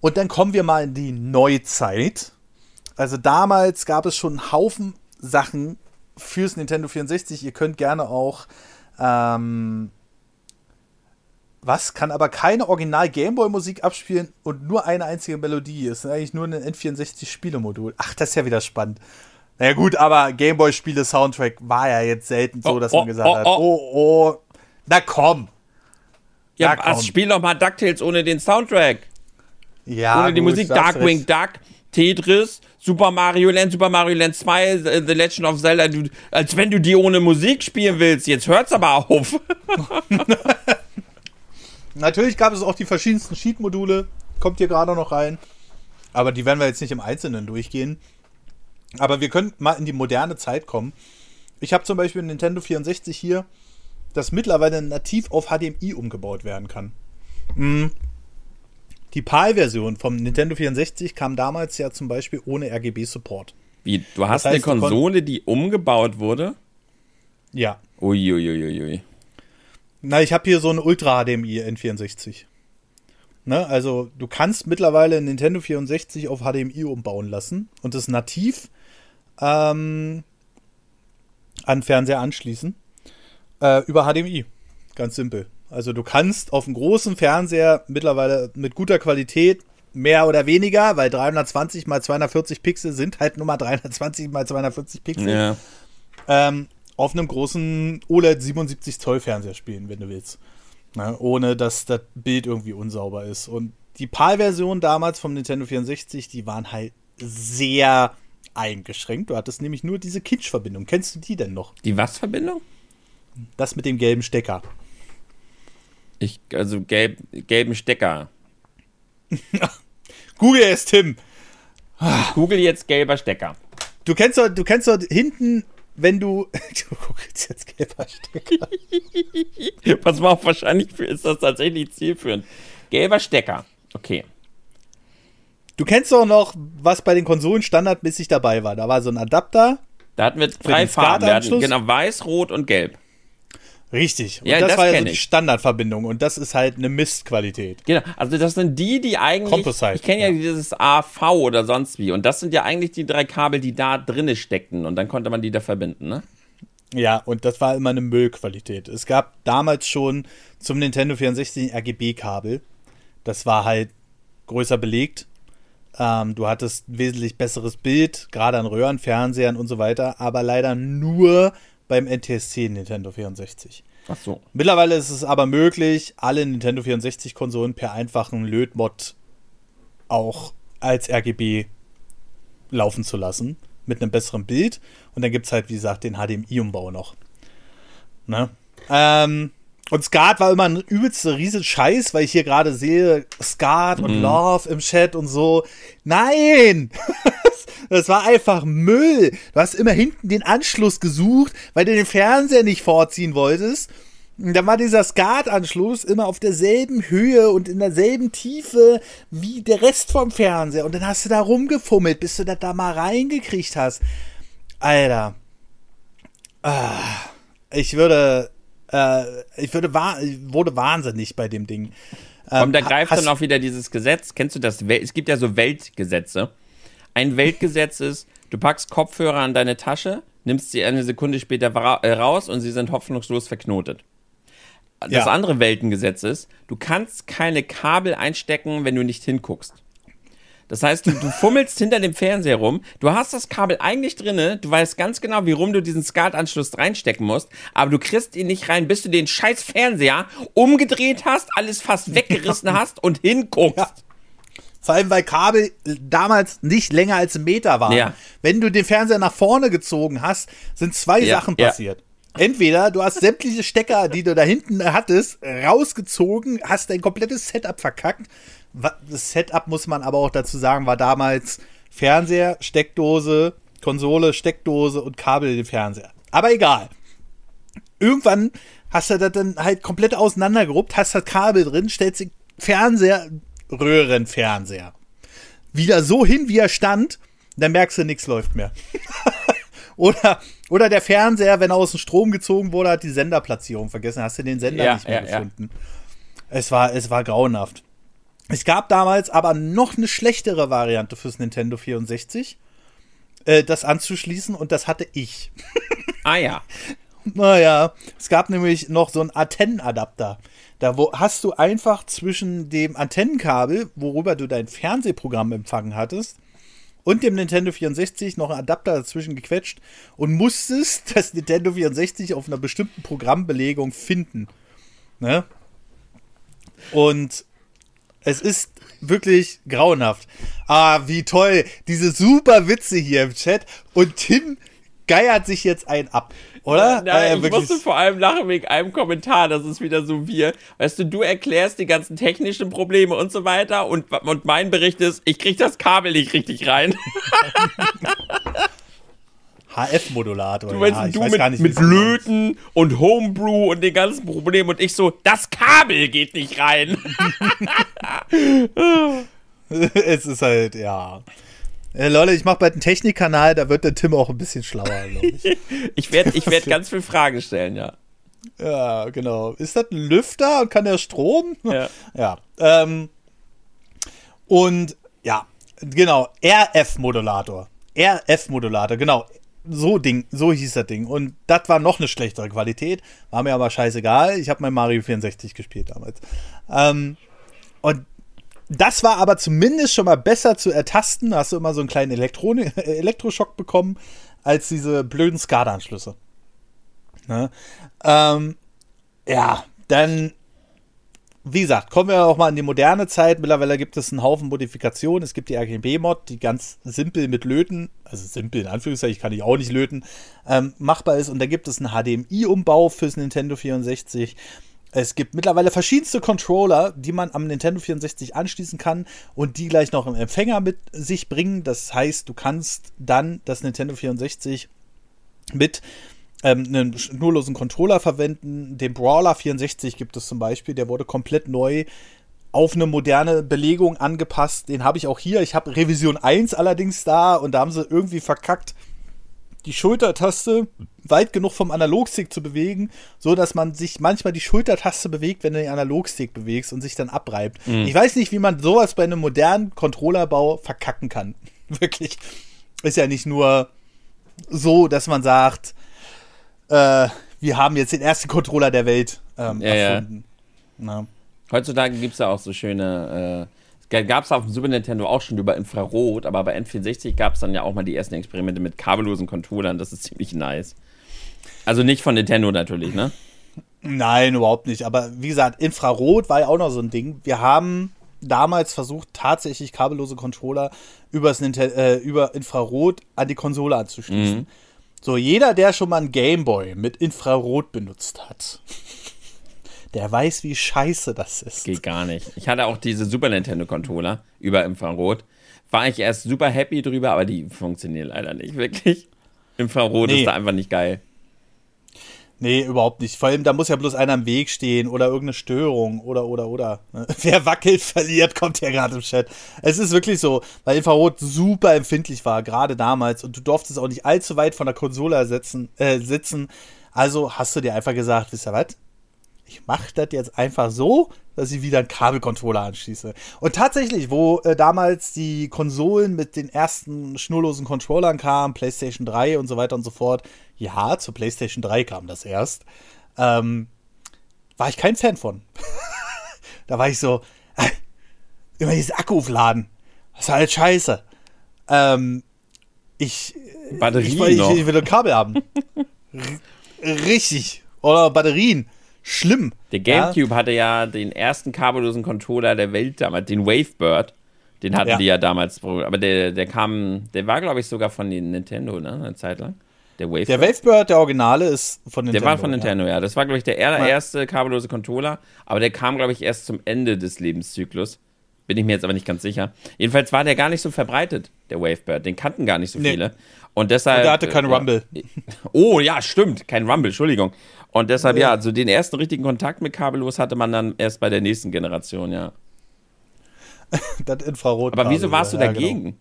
Und dann kommen wir mal in die Neuzeit. Also damals gab es schon einen Haufen Sachen, fürs Nintendo 64. Ihr könnt gerne auch ähm, was kann aber keine Original Gameboy Musik abspielen und nur eine einzige Melodie ist eigentlich nur ein N64 Spielemodul. Ach, das ist ja wieder spannend. Naja gut, aber Gameboy Spiele Soundtrack war ja jetzt selten so, oh, dass oh, man gesagt oh, hat, oh. oh, oh, na komm. Ja, na, komm. spiel doch mal DuckTales ohne den Soundtrack. Ja, ohne die Musik Darkwing Duck, Tetris, Super Mario Land, Super Mario Land 2, The Legend of Zelda, du, als wenn du die ohne Musik spielen willst. Jetzt hört's aber auf. Natürlich gab es auch die verschiedensten Cheat-Module, kommt hier gerade noch rein. Aber die werden wir jetzt nicht im Einzelnen durchgehen. Aber wir können mal in die moderne Zeit kommen. Ich habe zum Beispiel Nintendo 64 hier das mittlerweile nativ auf HDMI umgebaut werden kann. Mhm. Die PAL-Version vom Nintendo 64 kam damals ja zum Beispiel ohne RGB-Support. Wie, du hast das heißt, eine Konsole, die umgebaut wurde? Ja. Uiuiuiui. Ui, ui. Na, ich habe hier so ein Ultra HDMI N64. Ne, also du kannst mittlerweile Nintendo 64 auf HDMI umbauen lassen und es nativ ähm, an Fernseher anschließen. Äh, über HDMI. Ganz simpel. Also du kannst auf einem großen Fernseher mittlerweile mit guter Qualität mehr oder weniger, weil 320 mal 240 Pixel sind halt nur mal 320 mal 240 Pixel. Ja. Ähm, auf einem großen OLED 77 Zoll Fernseher spielen, wenn du willst. Ne, ohne dass das Bild irgendwie unsauber ist. Und die PAL-Version damals vom Nintendo 64, die waren halt sehr eingeschränkt. Du hattest nämlich nur diese Kitsch-Verbindung. Kennst du die denn noch? Die was Verbindung? Das mit dem gelben Stecker. Ich, also gelb, gelben Stecker. Google es, Tim. Ich google jetzt gelber Stecker. Du kennst doch, du kennst doch hinten, wenn du. Du googelst jetzt gelber Stecker. Pass mal auf, wahrscheinlich ist das tatsächlich zielführend. Gelber Stecker. Okay. Du kennst doch noch, was bei den Konsolen standardmäßig dabei war. Da war so ein Adapter. Da hatten wir drei Farben. Wir hatten, genau, weiß, rot und gelb. Richtig. Und ja, das, das war ja so die Standardverbindung und das ist halt eine Mistqualität. Genau. Also das sind die, die eigentlich. Composite. Ich kenne ja, ja, dieses AV oder sonst wie. Und das sind ja eigentlich die drei Kabel, die da drinne steckten. Und dann konnte man die da verbinden, ne? Ja, und das war immer eine Müllqualität. Es gab damals schon zum Nintendo 64 ein RGB-Kabel. Das war halt größer belegt. Ähm, du hattest wesentlich besseres Bild, gerade an Röhrenfernsehern und so weiter, aber leider nur beim NTSC Nintendo 64. Ach so. Mittlerweile ist es aber möglich, alle Nintendo 64-Konsolen per einfachen Lötmod auch als RGB laufen zu lassen. Mit einem besseren Bild. Und dann gibt es halt, wie gesagt, den HDMI-Umbau noch. Ne? Ähm, und Skat war immer ein übelster riesen Scheiß, weil ich hier gerade sehe, Skat und mhm. Love im Chat und so. Nein! Das war einfach Müll. Du hast immer hinten den Anschluss gesucht, weil du den Fernseher nicht vorziehen wolltest. Und dann war dieser SCART-Anschluss immer auf derselben Höhe und in derselben Tiefe wie der Rest vom Fernseher. Und dann hast du da rumgefummelt, bis du das da mal reingekriegt hast. Alter. Ah, ich würde, äh, ich würde, ich wurde wahnsinnig bei dem Ding. Ähm, und da greift dann auch wieder dieses Gesetz. Kennst du das? Es gibt ja so Weltgesetze ein Weltgesetz ist, du packst Kopfhörer an deine Tasche, nimmst sie eine Sekunde später äh, raus und sie sind hoffnungslos verknotet. Das ja. andere Weltengesetz ist, du kannst keine Kabel einstecken, wenn du nicht hinguckst. Das heißt, du, du fummelst hinter dem Fernseher rum, du hast das Kabel eigentlich drinne, du weißt ganz genau, wie rum du diesen SCART-Anschluss reinstecken musst, aber du kriegst ihn nicht rein, bis du den scheiß Fernseher umgedreht hast, alles fast weggerissen hast und hinguckst. Ja. Vor allem, weil Kabel damals nicht länger als ein Meter waren. Ja. Wenn du den Fernseher nach vorne gezogen hast, sind zwei ja, Sachen passiert. Ja. Entweder du hast sämtliche Stecker, die du da hinten hattest, rausgezogen, hast dein komplettes Setup verkackt. Das Setup, muss man aber auch dazu sagen, war damals Fernseher, Steckdose, Konsole, Steckdose und Kabel in den Fernseher. Aber egal. Irgendwann hast du das dann halt komplett auseinandergeruppt, hast das Kabel drin, stellst den Fernseher Röhrenfernseher. Wieder so hin, wie er stand, dann merkst du, nichts läuft mehr. oder, oder der Fernseher, wenn er aus dem Strom gezogen wurde, hat die Senderplatzierung vergessen. Hast du den Sender ja, nicht mehr ja, gefunden. Ja. Es, war, es war grauenhaft. Es gab damals aber noch eine schlechtere Variante fürs Nintendo 64, äh, das anzuschließen, und das hatte ich. ah ja. Naja, es gab nämlich noch so einen Antennenadapter. Da wo, hast du einfach zwischen dem Antennenkabel, worüber du dein Fernsehprogramm empfangen hattest, und dem Nintendo 64 noch einen Adapter dazwischen gequetscht und musstest das Nintendo 64 auf einer bestimmten Programmbelegung finden. Ne? Und es ist wirklich grauenhaft. Ah, wie toll. Diese super Witze hier im Chat. Und Tim geiert sich jetzt ein ab. Oder? Nein, äh, ich musste vor allem lachen wegen einem Kommentar, das ist wieder so wir. Weißt du, du erklärst die ganzen technischen Probleme und so weiter und, und mein Bericht ist, ich krieg das Kabel nicht richtig rein. HF-Modulator. Du meinst ja, du mit, nicht, mit Löten und Homebrew und den ganzen Problemen und ich so, das Kabel geht nicht rein. es ist halt, ja. Äh, Leute, ich mache bald einen Technikkanal, da wird der Tim auch ein bisschen schlauer, glaube ich. ich werde ich werd ganz viele Fragen stellen, ja. Ja, genau. Ist das ein Lüfter und kann der Strom? Ja. ja. Ähm, und ja, genau, RF-Modulator. RF-Modulator, genau. So Ding, so hieß das Ding. Und das war noch eine schlechtere Qualität. War mir aber scheißegal. Ich habe mein Mario 64 gespielt damals. Ähm, und das war aber zumindest schon mal besser zu ertasten. Da hast du immer so einen kleinen Elektro Elektroschock bekommen, als diese blöden SCADA-Anschlüsse. Ne? Ähm, ja, dann, wie gesagt, kommen wir auch mal in die moderne Zeit. Mittlerweile gibt es einen Haufen Modifikationen. Es gibt die RGB-Mod, die ganz simpel mit Löten, also simpel in Anführungszeichen, kann ich auch nicht löten, ähm, machbar ist. Und da gibt es einen HDMI-Umbau fürs Nintendo 64. Es gibt mittlerweile verschiedenste Controller, die man am Nintendo 64 anschließen kann und die gleich noch im Empfänger mit sich bringen. Das heißt, du kannst dann das Nintendo 64 mit ähm, einen schnurlosen Controller verwenden. Den Brawler 64 gibt es zum Beispiel, der wurde komplett neu auf eine moderne Belegung angepasst. Den habe ich auch hier. Ich habe Revision 1 allerdings da und da haben sie irgendwie verkackt, die Schultertaste weit genug vom Analogstick zu bewegen, so dass man sich manchmal die Schultertaste bewegt, wenn du den Analogstick bewegst und sich dann abreibt. Mhm. Ich weiß nicht, wie man sowas bei einem modernen Controllerbau verkacken kann. Wirklich. Ist ja nicht nur so, dass man sagt, äh, wir haben jetzt den ersten Controller der Welt ähm, ja, erfunden. Ja. Heutzutage gibt es ja auch so schöne äh, Gab es auf dem Super Nintendo auch schon über Infrarot, aber bei N64 gab es dann ja auch mal die ersten Experimente mit kabellosen Controllern. Das ist ziemlich nice. Also nicht von Nintendo natürlich, ne? Nein, überhaupt nicht. Aber wie gesagt, Infrarot war ja auch noch so ein Ding. Wir haben damals versucht, tatsächlich kabellose Controller übers äh, über Infrarot an die Konsole anzuschließen. Mhm. So, jeder, der schon mal einen Gameboy mit Infrarot benutzt hat, der weiß, wie scheiße das ist. Geht gar nicht. Ich hatte auch diese Super Nintendo Controller über Infrarot. War ich erst super happy drüber, aber die funktionieren leider nicht wirklich. Infrarot nee. ist da einfach nicht geil. Nee, überhaupt nicht. Vor allem, da muss ja bloß einer im Weg stehen oder irgendeine Störung oder, oder, oder. Wer wackelt, verliert, kommt ja gerade im Chat. Es ist wirklich so, weil Infrarot super empfindlich war, gerade damals. Und du durftest auch nicht allzu weit von der Konsole setzen, äh, sitzen. Also hast du dir einfach gesagt, wisst ihr was? Ich mache das jetzt einfach so, dass ich wieder einen Kabelcontroller anschließe. Und tatsächlich, wo äh, damals die Konsolen mit den ersten schnurlosen Controllern kamen, PlayStation 3 und so weiter und so fort, ja, zur PlayStation 3 kam das erst, ähm, war ich kein Fan von. da war ich so, äh, immer dieses Akku aufladen. Das ist halt scheiße. Ähm, ich, Batterien ich, ich, ich, ich will ein Kabel haben. Richtig. Oder Batterien schlimm. Der GameCube ja? hatte ja den ersten kabellosen Controller der Welt damals, den Wavebird. Den hatten ja. die ja damals, aber der, der kam, der war glaube ich sogar von Nintendo, ne, eine Zeit lang. Der Wavebird. Der Wavebird, der Originale, ist von Nintendo. Der war von Nintendo, ja. ja. Das war, glaube ich, der allererste kabellose Controller, aber der kam, glaube ich, erst zum Ende des Lebenszyklus. Bin ich mir jetzt aber nicht ganz sicher. Jedenfalls war der gar nicht so verbreitet, der Wavebird. Den kannten gar nicht so nee. viele. Und deshalb. Und der hatte keinen äh, Rumble. Oh, ja, stimmt. Kein Rumble, Entschuldigung. Und deshalb, ja, also den ersten richtigen Kontakt mit kabellos hatte man dann erst bei der nächsten Generation, ja. das Infrarot. Aber wieso warst du dagegen? Ja, genau.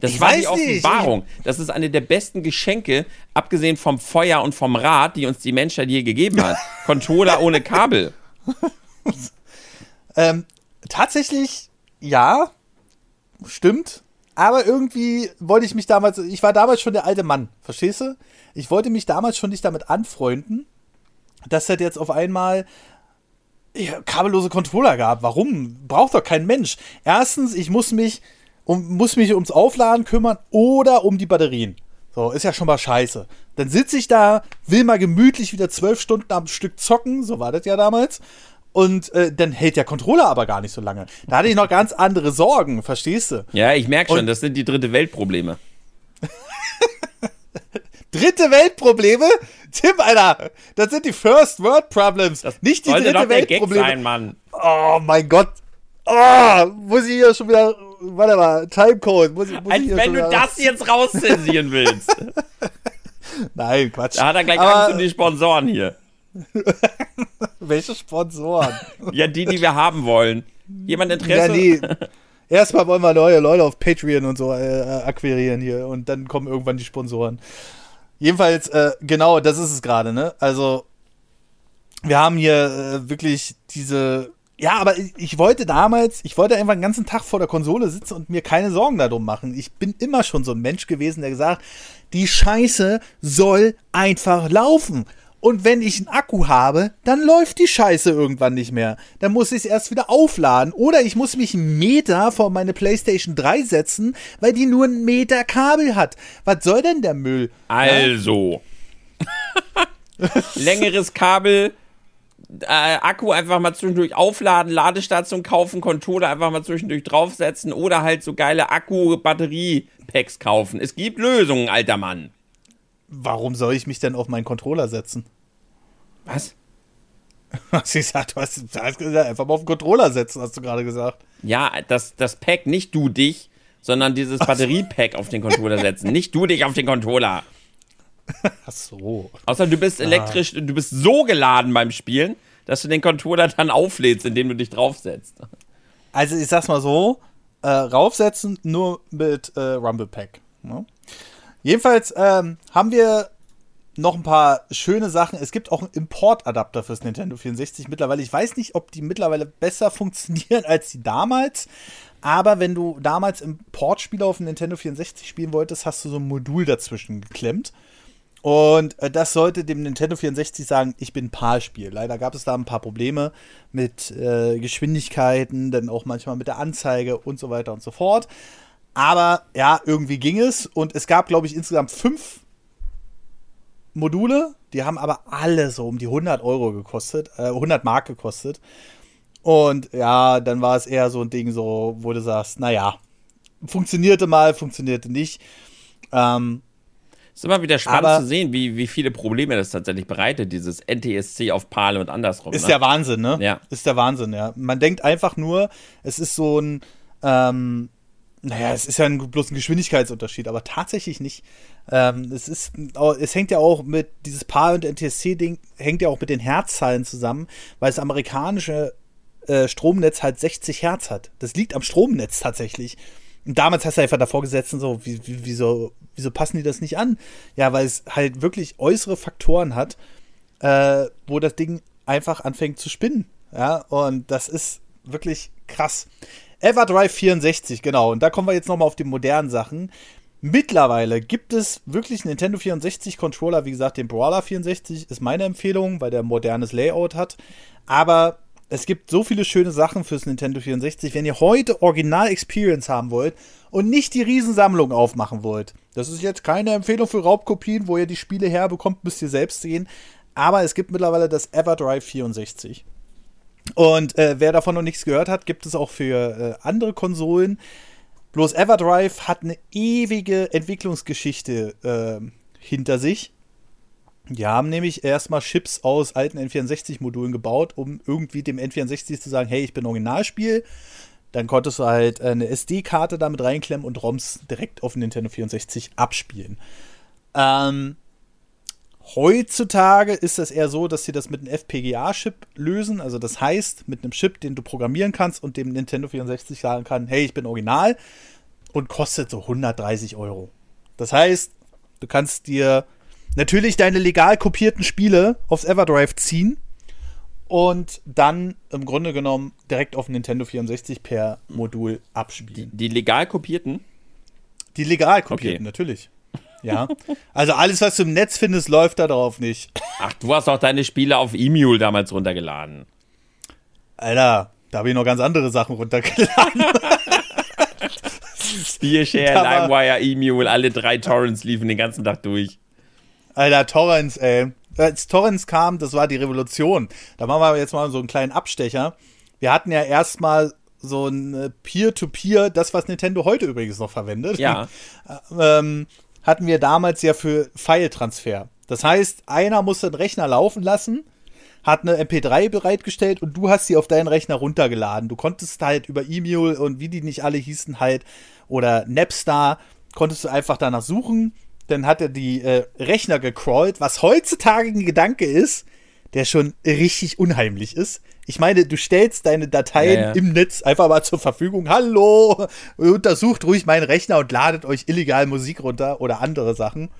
Das ich war die Offenbarung. Nicht. Das ist eine der besten Geschenke, abgesehen vom Feuer und vom Rad, die uns die Menschheit je gegeben hat. Controller ohne Kabel. ähm, tatsächlich, ja, stimmt. Aber irgendwie wollte ich mich damals, ich war damals schon der alte Mann, verstehst du? Ich wollte mich damals schon nicht damit anfreunden, dass das jetzt auf einmal ja, kabellose Controller gab. Warum? Braucht doch kein Mensch. Erstens, ich muss mich, um, muss mich ums Aufladen kümmern oder um die Batterien. So, ist ja schon mal scheiße. Dann sitze ich da, will mal gemütlich wieder zwölf Stunden am Stück zocken, so war das ja damals. Und äh, dann hält der Controller aber gar nicht so lange. Da hatte ich noch ganz andere Sorgen, verstehst du? Ja, ich merke schon, Und das sind die dritte Weltprobleme. dritte Weltprobleme? Tim, Alter, das sind die First World Problems, das nicht die dritte Weltprobleme. Sein, Mann. Oh mein Gott. Oh, muss ich hier schon wieder warte mal, Timecode. Muss, muss Als wenn du das jetzt rauszensieren willst. Nein, Quatsch. Da hat er gleich Aber, Angst um die Sponsoren hier. Welche Sponsoren? ja, die, die wir haben wollen. Jemand Interesse? Ja, nee. Erstmal wollen wir neue Leute auf Patreon und so äh, akquirieren hier und dann kommen irgendwann die Sponsoren. Jedenfalls, äh, genau, das ist es gerade, ne? Also, wir haben hier äh, wirklich diese. Ja, aber ich, ich, wollte damals, ich wollte einfach den ganzen Tag vor der Konsole sitzen und mir keine Sorgen darum machen. Ich bin immer schon so ein Mensch gewesen, der gesagt, die Scheiße soll einfach laufen. Und wenn ich einen Akku habe, dann läuft die Scheiße irgendwann nicht mehr. Dann muss ich es erst wieder aufladen. Oder ich muss mich einen Meter vor meine PlayStation 3 setzen, weil die nur einen Meter Kabel hat. Was soll denn der Müll? Also. Ja? Längeres Kabel, äh, Akku einfach mal zwischendurch aufladen, Ladestation kaufen, Controller einfach mal zwischendurch draufsetzen oder halt so geile Akku-Batterie-Packs kaufen. Es gibt Lösungen, alter Mann. Warum soll ich mich denn auf meinen Controller setzen? Was? Was ich gesagt, du hast, du hast gesagt, einfach mal auf den Controller setzen, hast du gerade gesagt. Ja, das, das Pack, nicht du dich, sondern dieses Batteriepack auf den Controller setzen. Nicht du dich auf den Controller. Ach so. Außer du bist elektrisch, ah. du bist so geladen beim Spielen, dass du den Controller dann auflädst, indem du dich draufsetzt. Also ich sag's mal so, äh, raufsetzen nur mit äh, Rumble Pack. Ne? Jedenfalls ähm, haben wir noch ein paar schöne Sachen. Es gibt auch einen Importadapter fürs Nintendo 64 mittlerweile. Ich weiß nicht, ob die mittlerweile besser funktionieren als die damals. Aber wenn du damals im Portspiel auf dem Nintendo 64 spielen wolltest, hast du so ein Modul dazwischen geklemmt. Und äh, das sollte dem Nintendo 64 sagen, ich bin PAL-Spiel. Leider gab es da ein paar Probleme mit äh, Geschwindigkeiten, dann auch manchmal mit der Anzeige und so weiter und so fort. Aber ja, irgendwie ging es. Und es gab, glaube ich, insgesamt fünf Module. Die haben aber alle so um die 100 Euro gekostet, äh, 100 Mark gekostet. Und ja, dann war es eher so ein Ding, so, wo du sagst, naja, funktionierte mal, funktionierte nicht. Ähm, ist immer wieder spannend aber, zu sehen, wie, wie viele Probleme das tatsächlich bereitet, dieses NTSC auf PAL und andersrum. Ist ne? der Wahnsinn, ne? Ja. Ist der Wahnsinn, ja. Man denkt einfach nur, es ist so ein, ähm, naja, es ist ja ein, bloß ein Geschwindigkeitsunterschied, aber tatsächlich nicht. Ähm, es ist, es hängt ja auch mit, dieses PAL und NTSC-Ding hängt ja auch mit den Herzzahlen zusammen, weil das amerikanische äh, Stromnetz halt 60 Hertz hat. Das liegt am Stromnetz tatsächlich. Und damals hast du einfach davor gesetzt und so, wie, wie, wieso, wieso passen die das nicht an? Ja, weil es halt wirklich äußere Faktoren hat, äh, wo das Ding einfach anfängt zu spinnen. Ja, und das ist wirklich krass. Everdrive 64, genau. Und da kommen wir jetzt nochmal auf die modernen Sachen. Mittlerweile gibt es wirklich Nintendo 64 Controller, wie gesagt, den Brawler 64 ist meine Empfehlung, weil der ein modernes Layout hat. Aber es gibt so viele schöne Sachen fürs Nintendo 64. Wenn ihr heute Original Experience haben wollt und nicht die Riesensammlung aufmachen wollt, das ist jetzt keine Empfehlung für Raubkopien, wo ihr die Spiele herbekommt, müsst ihr selbst sehen. Aber es gibt mittlerweile das Everdrive 64. Und äh, wer davon noch nichts gehört hat, gibt es auch für äh, andere Konsolen. Bloß Everdrive hat eine ewige Entwicklungsgeschichte äh, hinter sich. Die haben nämlich erstmal Chips aus alten N64-Modulen gebaut, um irgendwie dem N64 zu sagen, hey, ich bin Originalspiel. Dann konntest du halt eine SD-Karte damit reinklemmen und ROMs direkt auf Nintendo 64 abspielen. Ähm, Heutzutage ist das eher so, dass sie das mit einem FPGA-Chip lösen. Also das heißt, mit einem Chip, den du programmieren kannst und dem Nintendo 64 sagen kann, hey, ich bin original und kostet so 130 Euro. Das heißt, du kannst dir natürlich deine legal kopierten Spiele aufs Everdrive ziehen und dann im Grunde genommen direkt auf Nintendo 64 per Modul abspielen. Die, die legal kopierten? Die legal kopierten, okay. natürlich. Ja. Also alles, was du im Netz findest, läuft da drauf nicht. Ach, du hast auch deine Spiele auf E-Mule damals runtergeladen. Alter, da habe ich noch ganz andere Sachen runtergeladen. Spearshare, LimeWire, E-Mule, alle drei Torrents liefen den ganzen Tag durch. Alter, Torrents, ey. Als Torrents kam, das war die Revolution. Da machen wir jetzt mal so einen kleinen Abstecher. Wir hatten ja erstmal so ein Peer-to-Peer, -Peer, das, was Nintendo heute übrigens noch verwendet. Ja. ähm, hatten wir damals ja für File-Transfer. Das heißt, einer musste den Rechner laufen lassen, hat eine MP3 bereitgestellt und du hast sie auf deinen Rechner runtergeladen. Du konntest halt über E-Mail und wie die nicht alle hießen halt oder Napstar konntest du einfach danach suchen. Dann hat er die äh, Rechner gecrawlt, was heutzutage ein Gedanke ist, der schon richtig unheimlich ist. Ich meine, du stellst deine Dateien ja, ja. im Netz einfach mal zur Verfügung. Hallo, untersucht ruhig meinen Rechner und ladet euch illegal Musik runter oder andere Sachen.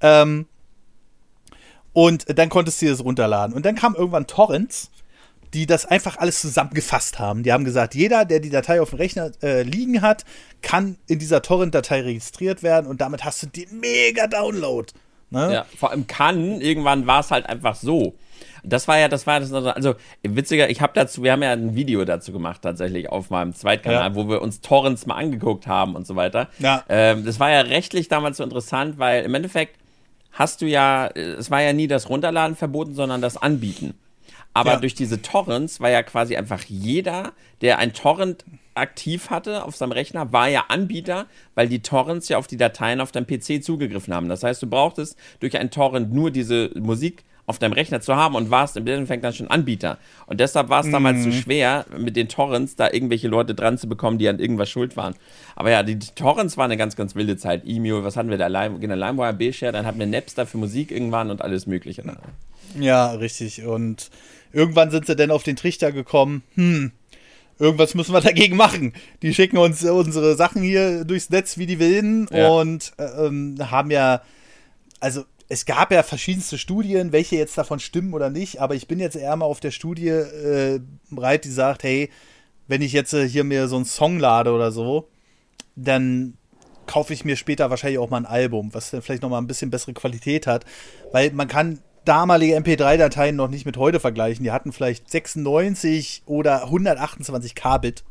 Ähm, und dann konntest du das runterladen. Und dann kam irgendwann Torrents, die das einfach alles zusammengefasst haben. Die haben gesagt, jeder, der die Datei auf dem Rechner äh, liegen hat, kann in dieser Torrent-Datei registriert werden und damit hast du den mega Download. Ne? Ja, vor allem kann, irgendwann war es halt einfach so. Das war ja, das war das, also witziger, ich habe dazu, wir haben ja ein Video dazu gemacht tatsächlich auf meinem Zweitkanal, ja. wo wir uns Torrents mal angeguckt haben und so weiter. Ja. Ähm, das war ja rechtlich damals so interessant, weil im Endeffekt hast du ja, es war ja nie das Runterladen verboten, sondern das Anbieten. Aber ja. durch diese Torrents war ja quasi einfach jeder, der ein Torrent aktiv hatte auf seinem Rechner, war ja Anbieter, weil die Torrents ja auf die Dateien auf deinem PC zugegriffen haben. Das heißt, du brauchtest durch ein Torrent nur diese Musik auf deinem Rechner zu haben und warst im Endeffekt dann schon Anbieter. Und deshalb war es damals mm. so mhm. schwer, mit den Torrents da irgendwelche Leute dran zu bekommen, die an irgendwas schuld waren. Aber ja, die, die Torrents waren eine ganz, ganz wilde Zeit. E-Mail, was hatten wir da? Lime, genau, LimeWire, B-Share, dann hatten wir Napster für Musik irgendwann und alles Mögliche. Ja, richtig. Und irgendwann sind sie dann auf den Trichter gekommen, hm, irgendwas müssen wir dagegen machen. Die schicken uns unsere Sachen hier durchs Netz wie die Wilden ja. und äh, ähm, haben ja, also es gab ja verschiedenste Studien, welche jetzt davon stimmen oder nicht, aber ich bin jetzt eher mal auf der Studie äh, bereit, die sagt, hey, wenn ich jetzt äh, hier mir so einen Song lade oder so, dann kaufe ich mir später wahrscheinlich auch mal ein Album, was dann vielleicht noch mal ein bisschen bessere Qualität hat, weil man kann damalige MP3-Dateien noch nicht mit heute vergleichen. Die hatten vielleicht 96 oder 128 Kbit.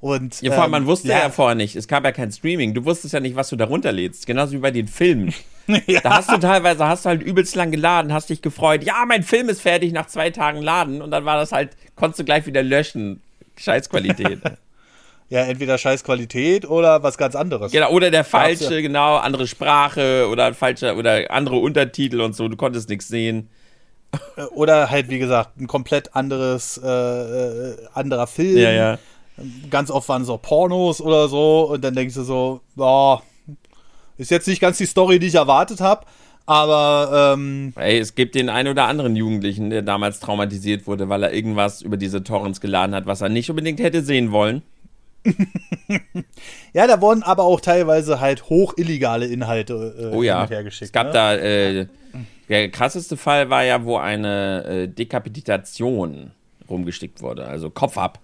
Und, ja, vor allem, man ähm, wusste ja, ja vorher nicht, es gab ja kein Streaming. Du wusstest ja nicht, was du da runterlädst. Genauso wie bei den Filmen. ja. Da hast du teilweise, hast du halt übelst lang geladen, hast dich gefreut, ja, mein Film ist fertig nach zwei Tagen laden. Und dann war das halt, konntest du gleich wieder löschen. Scheißqualität. ja, entweder Scheißqualität oder was ganz anderes. Genau, oder der falsche, ja. genau, andere Sprache oder falsche oder andere Untertitel und so, du konntest nichts sehen. Äh, oder halt, wie gesagt, ein komplett anderes, äh, äh, anderer Film. Ja, ja ganz oft waren es auch Pornos oder so und dann denkst du so, boah, ist jetzt nicht ganz die Story, die ich erwartet habe. Aber ähm, Ey, es gibt den einen oder anderen Jugendlichen, der damals traumatisiert wurde, weil er irgendwas über diese Torrents geladen hat, was er nicht unbedingt hätte sehen wollen. ja, da wurden aber auch teilweise halt hoch illegale Inhalte äh, oh ja. hergeschickt. Es gab ne? da äh, der krasseste Fall war ja, wo eine äh, Dekapitation rumgestickt wurde, also Kopf ab.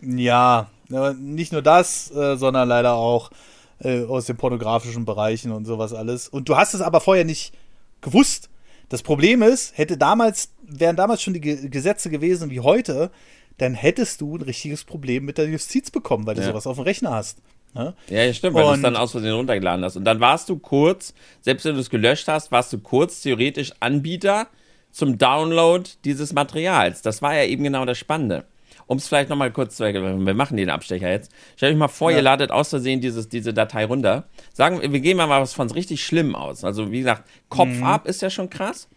Ja, nicht nur das, äh, sondern leider auch äh, aus den pornografischen Bereichen und sowas alles. Und du hast es aber vorher nicht gewusst. Das Problem ist, hätte damals, wären damals schon die Ge Gesetze gewesen wie heute, dann hättest du ein richtiges Problem mit der Justiz bekommen, weil du ja. sowas auf dem Rechner hast. Ne? Ja, ja, stimmt, weil du es dann aus Versehen runtergeladen hast. Und dann warst du kurz, selbst wenn du es gelöscht hast, warst du kurz theoretisch Anbieter zum Download dieses Materials. Das war ja eben genau das Spannende um es vielleicht nochmal kurz zu erklären, wir machen den Abstecher jetzt. Stellt euch mal vor, ja. ihr ladet aus Versehen dieses, diese Datei runter. Sagen wir, wir gehen mal was von richtig schlimm aus. Also, wie gesagt, Kopf mhm. ab ist ja schon krass.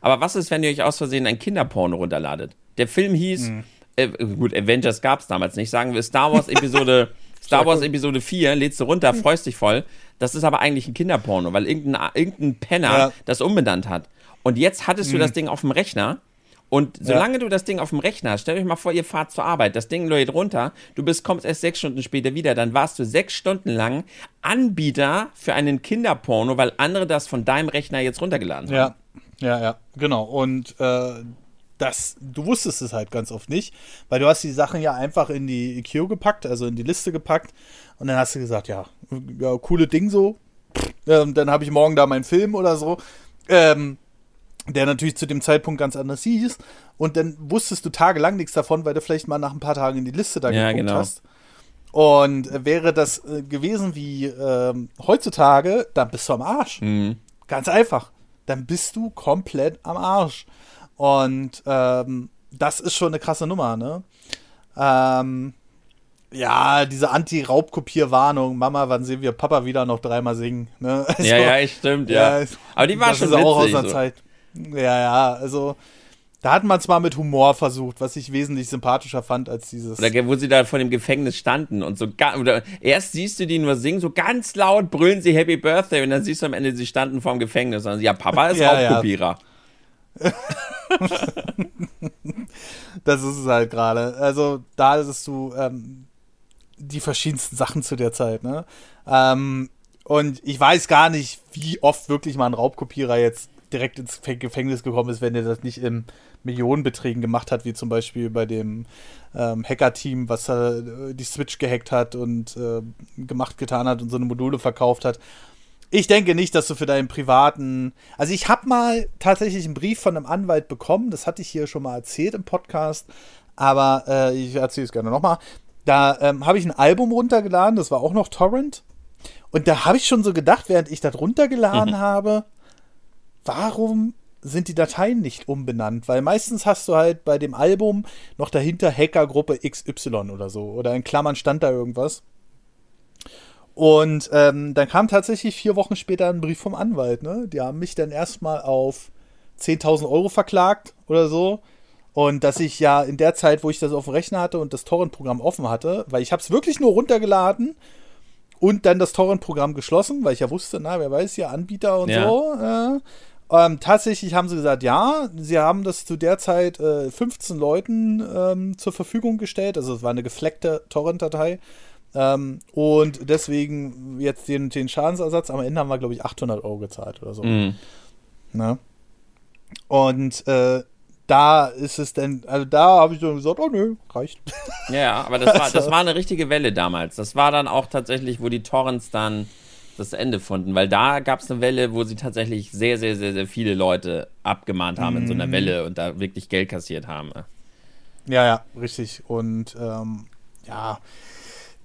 Aber was ist, wenn ihr euch aus Versehen ein Kinderporno runterladet? Der Film hieß, mhm. Äh, gut, Avengers gab es damals nicht, sagen wir Star Wars Episode, Star Wars Episode 4, lädst du runter, freust dich voll. Das ist aber eigentlich ein Kinderporno, weil irgendein, irgendein Penner ja. das umbenannt hat. Und jetzt hattest du mhm. das Ding auf dem Rechner und solange ja. du das Ding auf dem Rechner hast, stell euch mal vor, ihr fahrt zur Arbeit, das Ding lädt runter, du bist, kommst erst sechs Stunden später wieder, dann warst du sechs Stunden lang Anbieter für einen Kinderporno, weil andere das von deinem Rechner jetzt runtergeladen haben. Ja, ja, ja, genau. Und äh, das, du wusstest es halt ganz oft nicht, weil du hast die Sachen ja einfach in die Queue gepackt, also in die Liste gepackt und dann hast du gesagt, ja, ja coole Ding so, ähm, dann habe ich morgen da meinen Film oder so. Ähm, der natürlich zu dem Zeitpunkt ganz anders hieß. Und dann wusstest du tagelang nichts davon, weil du vielleicht mal nach ein paar Tagen in die Liste da ja, geguckt genau. hast. Und äh, wäre das äh, gewesen wie ähm, heutzutage, dann bist du am Arsch. Mhm. Ganz einfach. Dann bist du komplett am Arsch. Und ähm, das ist schon eine krasse Nummer, ne? Ähm, ja, diese Anti-Raubkopierwarnung, Mama, wann sehen wir Papa wieder noch dreimal singen? Ne? Also, ja, ja, stimmt, ja. ja. Aber die war schon witzig, auch aus der so. Zeit. Ja, ja, also Da hat man zwar mit Humor versucht, was ich wesentlich sympathischer fand als dieses. Oder wo sie da vor dem Gefängnis standen und so oder erst siehst du die nur singen, so ganz laut brüllen sie Happy Birthday und dann siehst du am Ende, sie standen vor dem Gefängnis und dann, ja, Papa ist ja, Raubkopierer. Ja. das ist es halt gerade. Also da ist es so ähm, die verschiedensten Sachen zu der Zeit, ne? Ähm, und ich weiß gar nicht, wie oft wirklich mal ein Raubkopierer jetzt direkt ins Gefängnis gekommen ist, wenn er das nicht im Millionenbeträgen gemacht hat, wie zum Beispiel bei dem ähm, Hacker-Team, was äh, die Switch gehackt hat und äh, gemacht getan hat und so eine Module verkauft hat. Ich denke nicht, dass du für deinen privaten. Also, ich habe mal tatsächlich einen Brief von einem Anwalt bekommen. Das hatte ich hier schon mal erzählt im Podcast. Aber äh, ich erzähle es gerne nochmal. Da ähm, habe ich ein Album runtergeladen. Das war auch noch Torrent. Und da habe ich schon so gedacht, während ich das runtergeladen mhm. habe, warum sind die Dateien nicht umbenannt? Weil meistens hast du halt bei dem Album noch dahinter Hackergruppe XY oder so. Oder in Klammern stand da irgendwas. Und ähm, dann kam tatsächlich vier Wochen später ein Brief vom Anwalt. Ne? Die haben mich dann erstmal auf 10.000 Euro verklagt oder so. Und dass ich ja in der Zeit, wo ich das auf dem Rechner hatte und das Torrent-Programm offen hatte, weil ich habe es wirklich nur runtergeladen und dann das Torrent-Programm geschlossen, weil ich ja wusste, na, wer weiß, ja, Anbieter und ja. so. Äh, ähm, tatsächlich haben sie gesagt, ja, sie haben das zu der Zeit äh, 15 Leuten ähm, zur Verfügung gestellt. Also es war eine gefleckte Torrent-Datei. Ähm, und deswegen jetzt den, den Schadensersatz. Am Ende haben wir, glaube ich, 800 Euro gezahlt oder so. Mhm. Ne? Und äh, da ist es denn, also da habe ich so gesagt, oh nö, reicht. Ja, aber das war, das war eine richtige Welle damals. Das war dann auch tatsächlich, wo die Torrents dann das Ende fanden, weil da gab es eine Welle, wo sie tatsächlich sehr, sehr, sehr, sehr viele Leute abgemahnt haben mm. in so einer mhm. Welle und da wirklich Geld kassiert haben. Ja, ja, richtig. Und ähm, ja,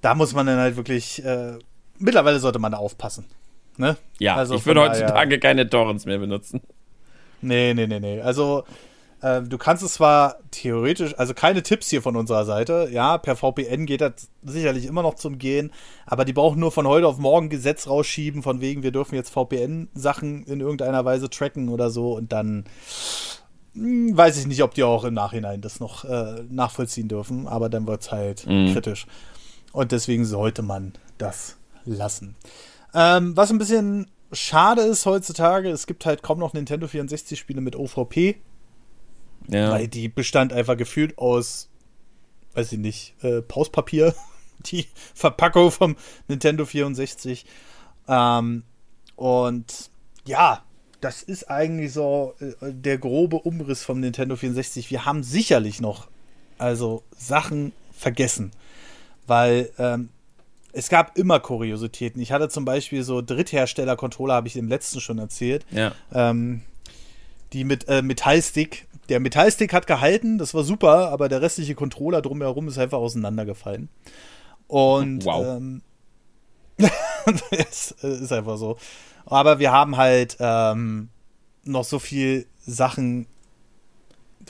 da muss man dann halt wirklich, äh, mittlerweile sollte man da aufpassen. Ne? Ja, also ich würde heutzutage keine Torrents mehr benutzen. Nee, nee, nee, nee. Also ähm, du kannst es zwar theoretisch, also keine Tipps hier von unserer Seite, ja, per VPN geht das sicherlich immer noch zum Gehen, aber die brauchen nur von heute auf morgen Gesetz rausschieben, von wegen, wir dürfen jetzt VPN-Sachen in irgendeiner Weise tracken oder so und dann mh, hm, weiß ich nicht, ob die auch im Nachhinein das noch äh, nachvollziehen dürfen, aber dann wird es halt mhm. kritisch. Und deswegen sollte man das lassen. Ähm, was ein bisschen schade ist heutzutage, es gibt halt kaum noch Nintendo 64-Spiele mit OVP. Ja. Weil die bestand einfach gefühlt aus, weiß ich nicht, äh, Pauspapier, die Verpackung vom Nintendo 64. Ähm, und ja, das ist eigentlich so äh, der grobe Umriss vom Nintendo 64. Wir haben sicherlich noch also Sachen vergessen, weil ähm, es gab immer Kuriositäten. Ich hatte zum Beispiel so Dritthersteller-Controller, habe ich im letzten schon erzählt. Ja. Ähm, die mit äh, Metallstick der Metallstick hat gehalten, das war super, aber der restliche Controller drumherum ist einfach auseinandergefallen. Und wow. ähm, es ist einfach so. Aber wir haben halt ähm, noch so viel Sachen.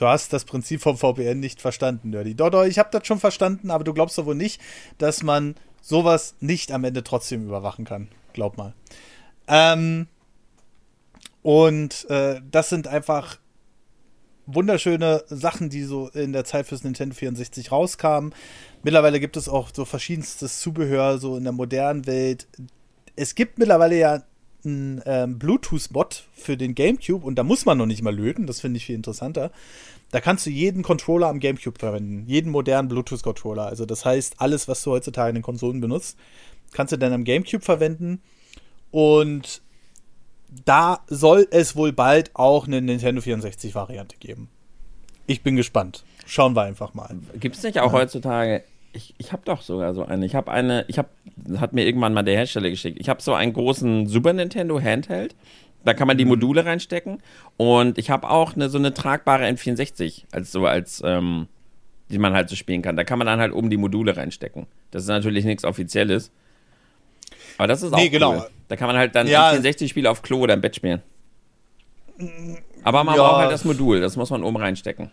Du hast das Prinzip vom VPN nicht verstanden, Nerdy. Doch, doch, ich habe das schon verstanden, aber du glaubst doch wohl nicht, dass man sowas nicht am Ende trotzdem überwachen kann. Glaub mal. Ähm, und äh, das sind einfach wunderschöne Sachen, die so in der Zeit fürs Nintendo 64 rauskamen. Mittlerweile gibt es auch so verschiedenstes Zubehör, so in der modernen Welt. Es gibt mittlerweile ja einen ähm, Bluetooth-Mod für den GameCube und da muss man noch nicht mal löten, das finde ich viel interessanter. Da kannst du jeden Controller am GameCube verwenden, jeden modernen Bluetooth-Controller. Also das heißt, alles, was du heutzutage in den Konsolen benutzt, kannst du dann am GameCube verwenden. Und da soll es wohl bald auch eine Nintendo 64-Variante geben. Ich bin gespannt. Schauen wir einfach mal. Gibt es nicht auch ja. heutzutage? Ich, ich habe doch sogar so eine. Ich habe eine, ich habe, hat mir irgendwann mal der Hersteller geschickt. Ich habe so einen großen Super Nintendo Handheld. Da kann man die mhm. Module reinstecken. Und ich habe auch eine, so eine tragbare N64, als so als, ähm, die man halt so spielen kann. Da kann man dann halt oben die Module reinstecken. Das ist natürlich nichts Offizielles. Aber das ist auch nee, genau. cool. Da kann man halt dann ja. 64 Spiele auf Klo oder im Bett spielen. Aber man ja. braucht halt das Modul, das muss man oben reinstecken.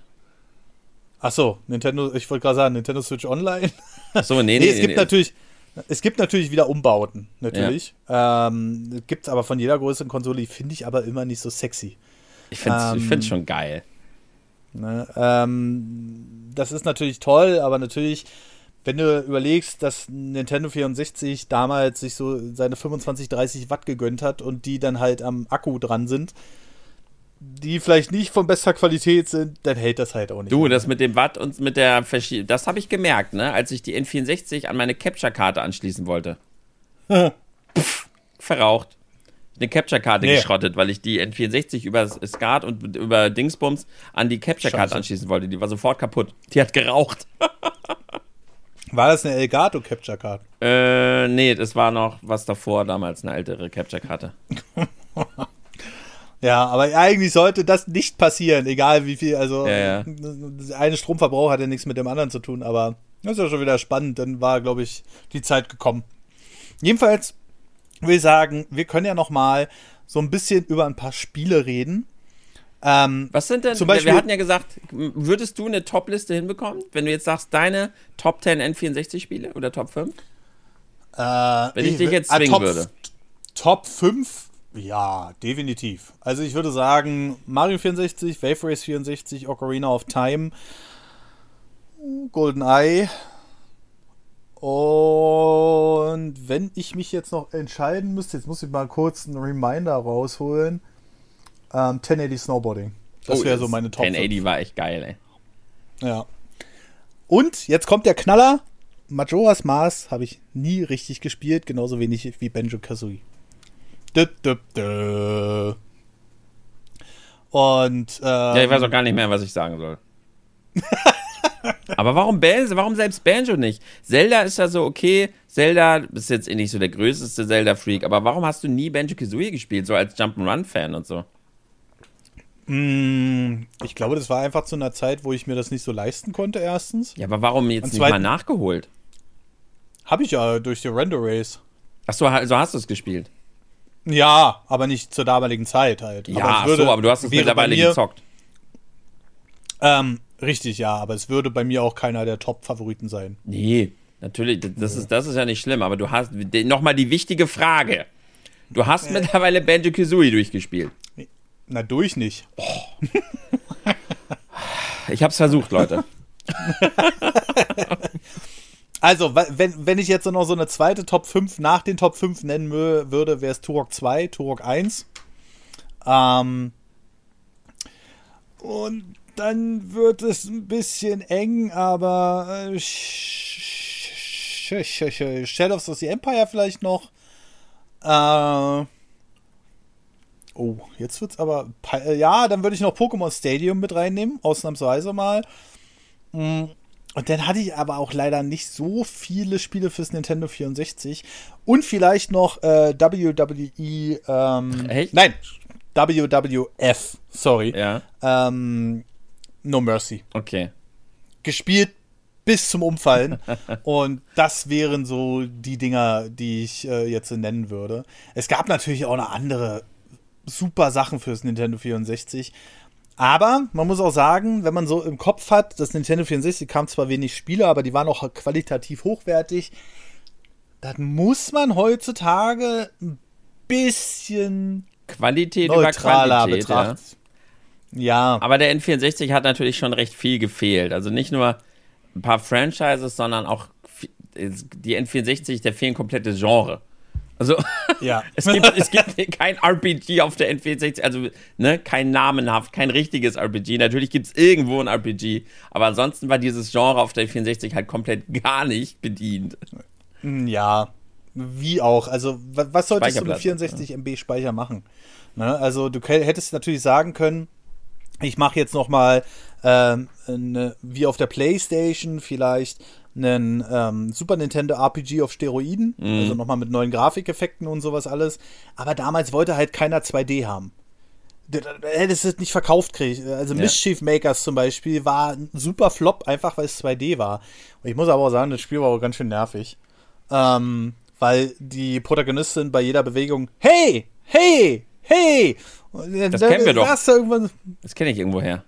Ach so, Nintendo, ich wollte gerade sagen, Nintendo Switch Online. Ach so, nee, nee, nee es gibt nee. natürlich es gibt natürlich wieder Umbauten, natürlich. Ja. Ähm, gibt es aber von jeder größeren Konsole, die finde ich aber immer nicht so sexy. Ich finde es ähm, schon geil. Ne? Ähm, das ist natürlich toll, aber natürlich, wenn du überlegst, dass Nintendo 64 damals sich so seine 25, 30 Watt gegönnt hat und die dann halt am Akku dran sind, die vielleicht nicht von bester Qualität sind, dann hält das halt auch nicht. Du, das mit dem Watt und mit der Verschiebung, das habe ich gemerkt, ne, als ich die N64 an meine Capture-Karte anschließen wollte. Pff, verraucht. Eine Capture-Karte nee. geschrottet, weil ich die N64 über SCART und über Dingsbums an die Capture-Karte anschließen wollte. Die war sofort kaputt. Die hat geraucht. War das eine Elgato Capture Card? Äh, nee, das war noch was davor, damals eine ältere Capture Karte. ja, aber eigentlich sollte das nicht passieren, egal wie viel. Also, ja, ja. eine Stromverbrauch hat ja nichts mit dem anderen zu tun, aber das ist ja schon wieder spannend. Dann war, glaube ich, die Zeit gekommen. Jedenfalls will ich sagen, wir können ja noch mal so ein bisschen über ein paar Spiele reden. Ähm, Was sind denn, zum Beispiel, wir hatten ja gesagt, würdest du eine Top-Liste hinbekommen, wenn du jetzt sagst, deine Top 10 N64-Spiele oder Top 5? Äh, wenn ich, ich dich jetzt zwingen äh, Top, würde. Top 5? Ja, definitiv. Also ich würde sagen, Mario 64, Wave Race 64, Ocarina of Time, GoldenEye, und wenn ich mich jetzt noch entscheiden müsste, jetzt muss ich mal kurz einen Reminder rausholen. Ähm, 1080 Snowboarding. Das oh, wäre so meine Top 1080 5. war echt geil, ey. Ja. Und jetzt kommt der Knaller. Majora's Mars habe ich nie richtig gespielt, genauso wenig wie Benjo Kazooie. Und ähm, ja, ich weiß auch gar nicht mehr, was ich sagen soll. Aber warum, warum selbst Banjo nicht? Zelda ist ja so, okay, Zelda ist jetzt eh nicht so der größte Zelda-Freak, aber warum hast du nie Banjo Kazooie gespielt, so als Jump'n'Run-Fan und so? Mm, ich glaube, das war einfach zu einer Zeit, wo ich mir das nicht so leisten konnte, erstens. Ja, aber warum jetzt nicht mal nachgeholt? Habe ich ja durch die Render Race. Achso, also hast du es gespielt? Ja, aber nicht zur damaligen Zeit halt. Ja, aber, würde, so, aber du hast es mittlerweile mir, gezockt. Ähm, richtig, ja, aber es würde bei mir auch keiner der Top-Favoriten sein. Nee, natürlich, das, ja. ist, das ist ja nicht schlimm, aber du hast, nochmal die wichtige Frage. Du hast äh. mittlerweile Banjo Kazooie durchgespielt. Na, durch nicht. Oh. ich hab's versucht, Leute. also, wenn, wenn ich jetzt noch so eine zweite Top 5 nach den Top 5 nennen würde, wäre es Turok 2, Turok 1. Ähm, und dann wird es ein bisschen eng, aber äh, Shadows of the Empire vielleicht noch. Äh, oh, jetzt wird's aber. Äh, ja, dann würde ich noch Pokémon Stadium mit reinnehmen, ausnahmsweise mal. Mm, und dann hatte ich aber auch leider nicht so viele Spiele fürs Nintendo 64. Und vielleicht noch äh, WWE. Ähm, Echt? Nein, WWF, sorry. Ja. Ähm, No Mercy. Okay. Gespielt bis zum Umfallen. und das wären so die Dinger, die ich äh, jetzt nennen würde. Es gab natürlich auch noch andere super Sachen fürs Nintendo 64. Aber man muss auch sagen, wenn man so im Kopf hat, das Nintendo 64 kam zwar wenig Spiele, aber die waren auch qualitativ hochwertig. Dann muss man heutzutage ein bisschen Qualität neutraler über Qualität, betrachten. Ja. Ja. Aber der N64 hat natürlich schon recht viel gefehlt. Also nicht nur ein paar Franchises, sondern auch die N64, der fehlen komplette Genre. Also, ja. es, gibt, es gibt kein RPG auf der N64, also ne, kein namenhaft, kein richtiges RPG. Natürlich gibt es irgendwo ein RPG, aber ansonsten war dieses Genre auf der N64 halt komplett gar nicht bedient. Ja, wie auch. Also, was solltest du mit 64 MB Speicher machen? Ne? Also, du hättest natürlich sagen können, ich mache jetzt noch mal ähm, eine, wie auf der PlayStation vielleicht einen ähm, Super Nintendo RPG auf Steroiden, mhm. also noch mal mit neuen Grafikeffekten und sowas alles. Aber damals wollte halt keiner 2D haben. Hättest es nicht verkauft kriegt. Also ja. Mischief Makers zum Beispiel war ein super Flop, einfach weil es 2D war. Und ich muss aber auch sagen, das Spiel war auch ganz schön nervig. Ähm, weil die Protagonistin bei jeder Bewegung, hey, hey, hey, das kennen wir doch. Das kenne ich irgendwo her.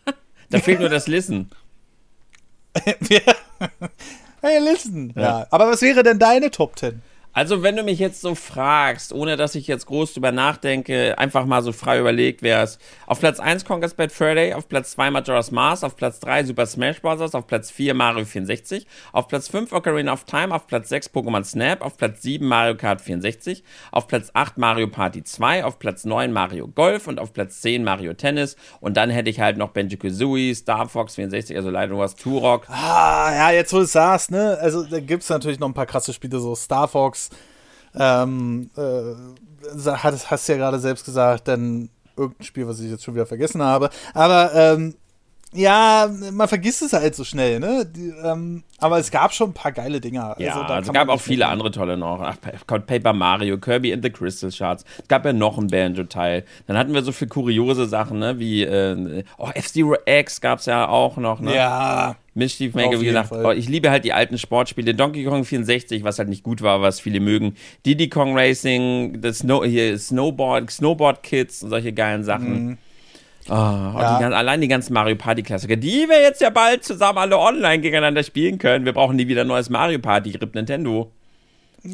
da fehlt nur das Listen. hey, listen. Ja. ja. Aber was wäre denn deine Top 10? Also, wenn du mich jetzt so fragst, ohne dass ich jetzt groß drüber nachdenke, einfach mal so frei überlegt, wäre es auf Platz 1 Conker's Bad Fur Day, auf Platz 2 Majora's Mask, auf Platz 3 Super Smash Bros., auf Platz 4 Mario 64, auf Platz 5 Ocarina of Time, auf Platz 6 Pokémon Snap, auf Platz 7 Mario Kart 64, auf Platz 8 Mario Party 2, auf Platz 9 Mario Golf und auf Platz 10 Mario Tennis. Und dann hätte ich halt noch Benji Kazooie, Star Fox 64, also leider nur was Turok. Ah, ja, jetzt wo du es sagst, ne? Also, da gibt es natürlich noch ein paar krasse Spiele, so Star Fox. Ähm, äh, hast, hast ja gerade selbst gesagt, dann irgendein Spiel, was ich jetzt schon wieder vergessen habe. Aber ähm, ja, man vergisst es halt so schnell, ne? Die, ähm, aber es gab schon ein paar geile Dinger. Ja, also, also es gab auch viele andere tolle noch. Ach, Paper Mario, Kirby in the Crystal Shards. Es gab ja noch ein Banjo-Teil. Dann hatten wir so viele kuriose Sachen, ne? Wie äh, oh, F-Zero X gab es ja auch noch, ne? Ja. Mischief Maker, wie gesagt, oh, ich liebe halt die alten Sportspiele. Donkey Kong 64, was halt nicht gut war, was viele mögen. Diddy Kong Racing, das Snow, hier Snowboard, Snowboard Kids und solche geilen Sachen. Mhm. Oh, ja. die, allein die ganzen Mario Party Klassiker, die wir jetzt ja bald zusammen alle online gegeneinander spielen können. Wir brauchen nie wieder ein neues Mario Party, RIP Nintendo.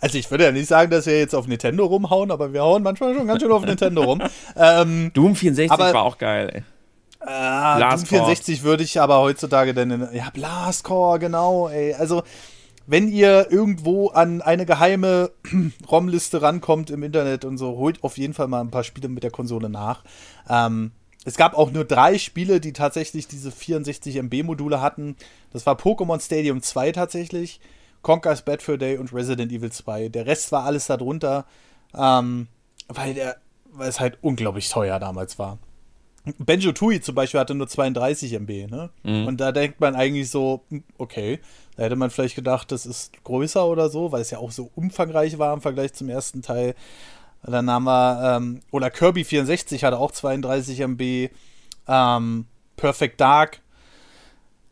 Also ich würde ja nicht sagen, dass wir jetzt auf Nintendo rumhauen, aber wir hauen manchmal schon ganz schön auf Nintendo rum. Ähm, Doom 64 aber, war auch geil, ey. Äh, Doom 64 würde ich aber heutzutage dann in, ja, Blastcore, genau, ey. Also wenn ihr irgendwo an eine geheime ROM-Liste rankommt im Internet und so, holt auf jeden Fall mal ein paar Spiele mit der Konsole nach. Ähm, es gab auch nur drei Spiele, die tatsächlich diese 64 MB-Module hatten. Das war Pokémon Stadium 2 tatsächlich, Conker's Bad Fur Day und Resident Evil 2. Der Rest war alles darunter, ähm, weil, der, weil es halt unglaublich teuer damals war. Benjo Tui zum Beispiel hatte nur 32 MB, ne? Mhm. Und da denkt man eigentlich so, hm, okay, da hätte man vielleicht gedacht, das ist größer oder so, weil es ja auch so umfangreich war im Vergleich zum ersten Teil. Dann haben wir, ähm, oder Kirby 64 hatte auch 32 MB, ähm, Perfect Dark.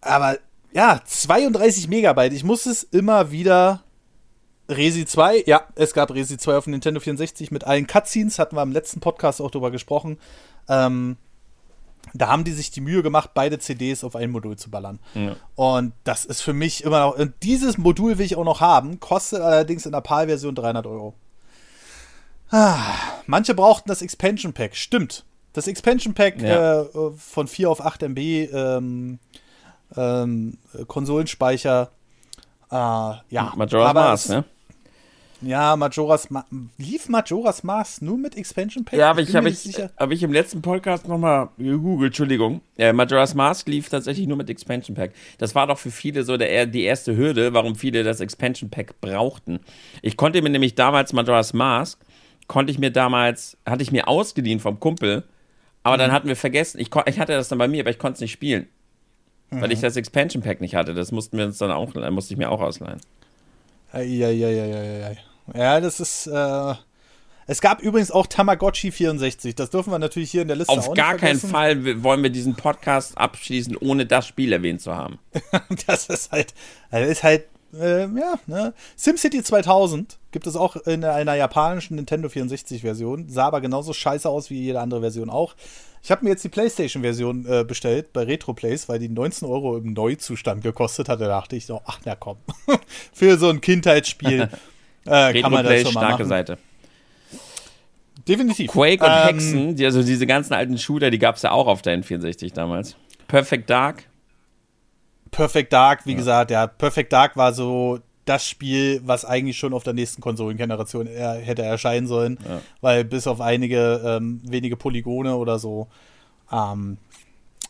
Aber ja, 32 Megabyte. Ich muss es immer wieder. Resi 2, ja, es gab Resi 2 auf Nintendo 64 mit allen Cutscenes, hatten wir im letzten Podcast auch drüber gesprochen. Ähm, da haben die sich die Mühe gemacht, beide CDs auf ein Modul zu ballern. Ja. Und das ist für mich immer noch. Und dieses Modul will ich auch noch haben, kostet allerdings in der PAL-Version 300 Euro. Ah, manche brauchten das Expansion Pack. Stimmt. Das Expansion Pack ja. äh, von 4 auf 8 MB ähm, ähm, Konsolenspeicher. Äh, ja, Majora's Mask, ne? Ja, Majora's Ma lief Majora's Mask nur mit Expansion Pack? Ja, aber ich, habe ich, hab ich im letzten Podcast nochmal gegoogelt, Entschuldigung. Ja, Majora's Mask lief tatsächlich nur mit Expansion Pack. Das war doch für viele so der, die erste Hürde, warum viele das Expansion Pack brauchten. Ich konnte mir nämlich damals Majora's Mask, konnte ich mir damals, hatte ich mir ausgeliehen vom Kumpel, aber mhm. dann hatten wir vergessen, ich, ich hatte das dann bei mir, aber ich konnte es nicht spielen. Mhm. Weil ich das Expansion Pack nicht hatte. Das mussten wir uns dann auch, musste ich mir auch ausleihen. Ja, ja, das ist. Äh, es gab übrigens auch Tamagotchi 64. Das dürfen wir natürlich hier in der Liste Auf gar keinen Fall wollen wir diesen Podcast abschließen, ohne das Spiel erwähnt zu haben. das ist halt. Das ist halt. Äh, ja, ne? SimCity 2000 gibt es auch in einer japanischen Nintendo 64-Version. Sah aber genauso scheiße aus wie jede andere Version auch. Ich habe mir jetzt die PlayStation-Version äh, bestellt bei RetroPlays, weil die 19 Euro im Neuzustand gekostet hat. Da dachte ich so, ach na komm, für so ein Kindheitsspiel äh, kann man das schon mal starke machen. Seite. Definitiv. Quake und ähm, Hexen, die, also diese ganzen alten Shooter, die gab es ja auch auf der N64 damals. Perfect Dark. Perfect Dark, wie ja. gesagt, ja, Perfect Dark war so das Spiel, was eigentlich schon auf der nächsten Konsolengeneration er, hätte erscheinen sollen, ja. weil bis auf einige ähm, wenige Polygone oder so, ähm,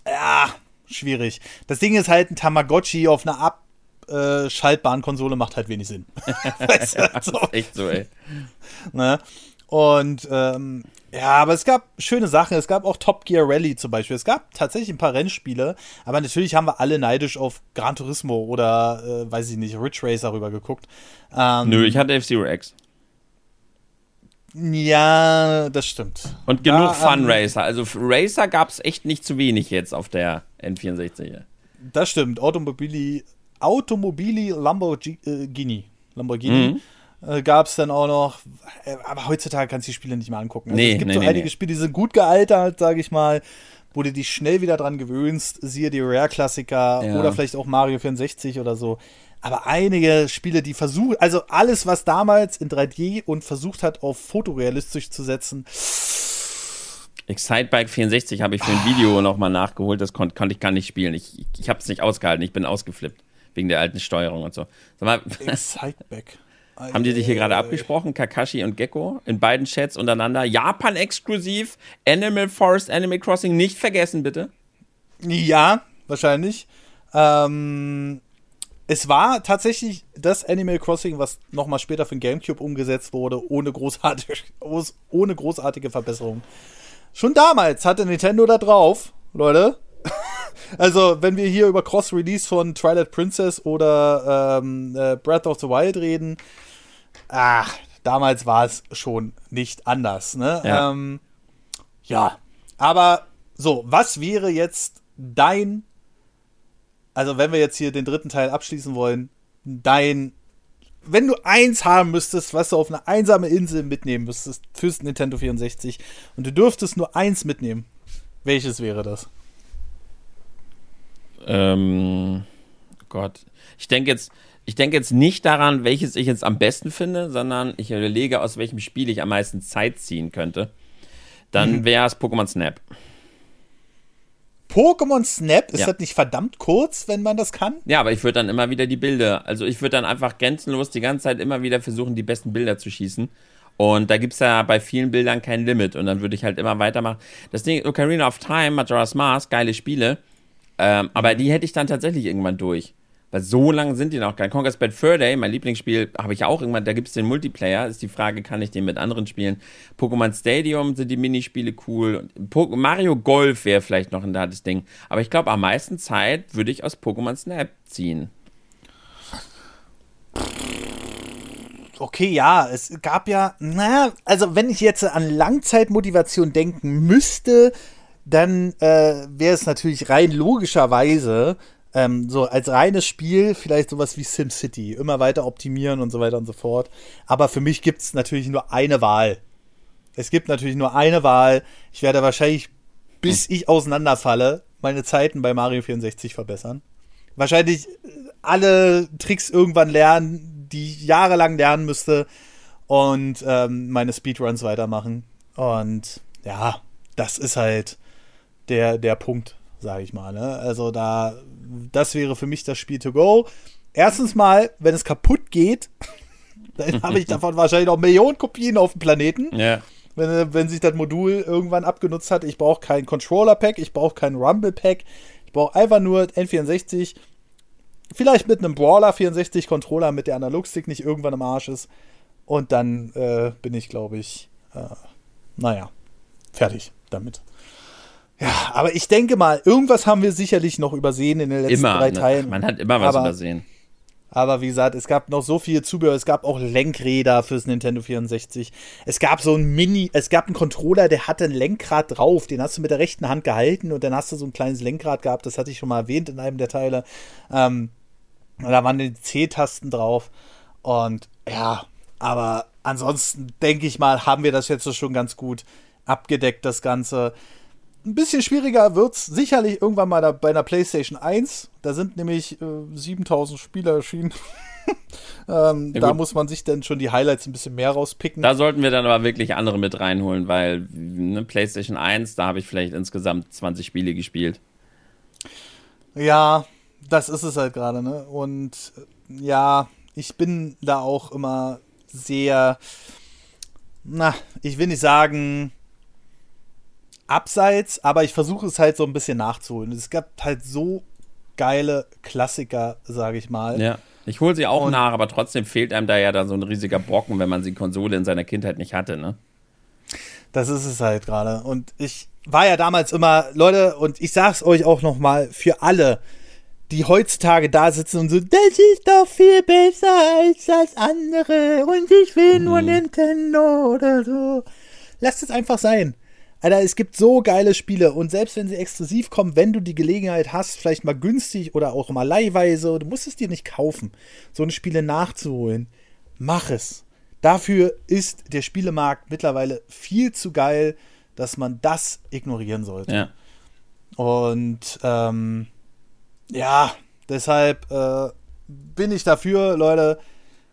ja, schwierig. Das Ding ist halt, ein Tamagotchi auf einer abschaltbaren Konsole macht halt wenig Sinn. weißt du, so. echt so, ey. Ne? Und ähm, ja, aber es gab schöne Sachen. Es gab auch Top Gear Rally zum Beispiel. Es gab tatsächlich ein paar Rennspiele, aber natürlich haben wir alle neidisch auf Gran Turismo oder, äh, weiß ich nicht, Ridge Racer rüber geguckt. Ähm, Nö, ich hatte F-Zero X. Ja, das stimmt. Und genug da, Fun ähm, Racer. Also Racer gab es echt nicht zu wenig jetzt auf der N64. Das stimmt. Automobili, Automobili Lamborghini. Lamborghini. Mhm äh, gab es dann auch noch. Äh, aber heutzutage kannst du die Spiele nicht mehr angucken. Also nee, es gibt nee, so nee, einige. Spiele, die sind gut gealtert, sage ich mal, wo du dich schnell wieder dran gewöhnst. Siehe die Rare-Klassiker ja. oder vielleicht auch Mario 64 oder so. aber einige Spiele, die versuchen, also alles, was damals in 3D und versucht hat, auf fotorealistisch zu setzen. Excitebike 64 habe ich für ein Video nochmal nachgeholt, das konnte konnt ich gar nicht spielen. Ich, ich, ich habe es nicht ausgehalten, ich bin ausgeflippt. Wegen der alten Steuerung und so. Sag mal, Excitebike. Haben die sich hier gerade abgesprochen, Kakashi und Gecko, in beiden Chats untereinander? Japan exklusiv, Animal Forest, Animal Crossing nicht vergessen, bitte. Ja, wahrscheinlich. Ähm, es war tatsächlich das Animal Crossing, was nochmal später für den Gamecube umgesetzt wurde, ohne großartige, ohne großartige Verbesserungen. Schon damals hatte Nintendo da drauf, Leute. also, wenn wir hier über Cross-Release von Twilight Princess oder ähm, äh, Breath of the Wild reden, ach, damals war es schon nicht anders. Ne? Ja. Ähm, ja, aber so, was wäre jetzt dein, also wenn wir jetzt hier den dritten Teil abschließen wollen, dein, wenn du eins haben müsstest, was du auf eine einsame Insel mitnehmen müsstest fürs Nintendo 64 und du dürftest nur eins mitnehmen, welches wäre das? Ähm, Gott, ich denke jetzt, ich denke jetzt nicht daran, welches ich jetzt am besten finde, sondern ich überlege, aus welchem Spiel ich am meisten Zeit ziehen könnte. Dann mhm. wäre es Pokémon Snap. Pokémon Snap, ist ja. das nicht verdammt kurz, wenn man das kann? Ja, aber ich würde dann immer wieder die Bilder, also ich würde dann einfach grenzenlos die ganze Zeit immer wieder versuchen, die besten Bilder zu schießen. Und da gibt es ja bei vielen Bildern kein Limit. Und dann würde ich halt immer weitermachen. Das Ding, Ocarina of Time, Majora's Mask, geile Spiele. Ähm, aber die hätte ich dann tatsächlich irgendwann durch. Weil so lang sind die noch gar nicht. Conquest Bad Fur Day, mein Lieblingsspiel, habe ich auch irgendwann, da gibt es den Multiplayer. Ist die Frage, kann ich den mit anderen spielen? Pokémon Stadium sind die Minispiele cool. Po Mario Golf wäre vielleicht noch ein das Ding. Aber ich glaube, am meisten Zeit würde ich aus Pokémon Snap ziehen. Okay, ja, es gab ja, na, also wenn ich jetzt an Langzeitmotivation denken müsste, dann äh, wäre es natürlich rein logischerweise ähm, so als reines Spiel vielleicht sowas wie SimCity, immer weiter optimieren und so weiter und so fort. Aber für mich gibt es natürlich nur eine Wahl. Es gibt natürlich nur eine Wahl. Ich werde wahrscheinlich, bis ich auseinanderfalle, meine Zeiten bei Mario 64 verbessern. Wahrscheinlich alle Tricks irgendwann lernen, die ich jahrelang lernen müsste und ähm, meine Speedruns weitermachen. Und ja, das ist halt der, der Punkt, sage ich mal. Ne? Also da das wäre für mich das Spiel to go. Erstens mal, wenn es kaputt geht, dann habe ich davon wahrscheinlich noch Millionen Kopien auf dem Planeten. Ja. Wenn, wenn sich das Modul irgendwann abgenutzt hat. Ich brauche kein Controller-Pack, ich brauche kein Rumble-Pack. Ich brauche einfach nur N64. Vielleicht mit einem Brawler 64 Controller, mit der Analogstick nicht irgendwann im Arsch ist. Und dann äh, bin ich, glaube ich, äh, naja, fertig damit. Ja, aber ich denke mal, irgendwas haben wir sicherlich noch übersehen in den letzten immer, drei ne? Teilen. Man hat immer was aber, übersehen. Aber wie gesagt, es gab noch so viel Zubehör. Es gab auch Lenkräder fürs Nintendo 64. Es gab so ein Mini, es gab einen Controller, der hatte ein Lenkrad drauf. Den hast du mit der rechten Hand gehalten und dann hast du so ein kleines Lenkrad gehabt. Das hatte ich schon mal erwähnt in einem der Teile. Ähm, da waren die C-Tasten drauf. Und ja, aber ansonsten denke ich mal, haben wir das jetzt schon ganz gut abgedeckt, das Ganze. Ein bisschen schwieriger wird es sicherlich irgendwann mal da, bei einer PlayStation 1. Da sind nämlich äh, 7000 Spieler erschienen. ähm, ja, da muss man sich dann schon die Highlights ein bisschen mehr rauspicken. Da sollten wir dann aber wirklich andere mit reinholen, weil ne, PlayStation 1, da habe ich vielleicht insgesamt 20 Spiele gespielt. Ja, das ist es halt gerade, ne? Und äh, ja, ich bin da auch immer sehr, na, ich will nicht sagen, abseits, aber ich versuche es halt so ein bisschen nachzuholen. Es gab halt so geile Klassiker, sage ich mal. Ja. Ich hole sie auch Und nach, aber trotzdem fehlt einem da ja dann so ein riesiger Brocken, wenn man die Konsole in seiner Kindheit nicht hatte, ne? Das ist es halt gerade. Und ich war ja damals immer, Leute, und ich sag's euch auch nochmal für alle, die heutzutage da sitzen und so, das ist doch viel besser als das andere und ich will nur mhm. Nintendo oder so. Lasst es einfach sein. Alter, es gibt so geile Spiele und selbst wenn sie exklusiv kommen, wenn du die Gelegenheit hast, vielleicht mal günstig oder auch mal leihweise, du musst es dir nicht kaufen, so eine Spiele nachzuholen, mach es. Dafür ist der Spielemarkt mittlerweile viel zu geil, dass man das ignorieren sollte. Ja. Und ähm, ja, deshalb, äh, bin ich dafür, Leute.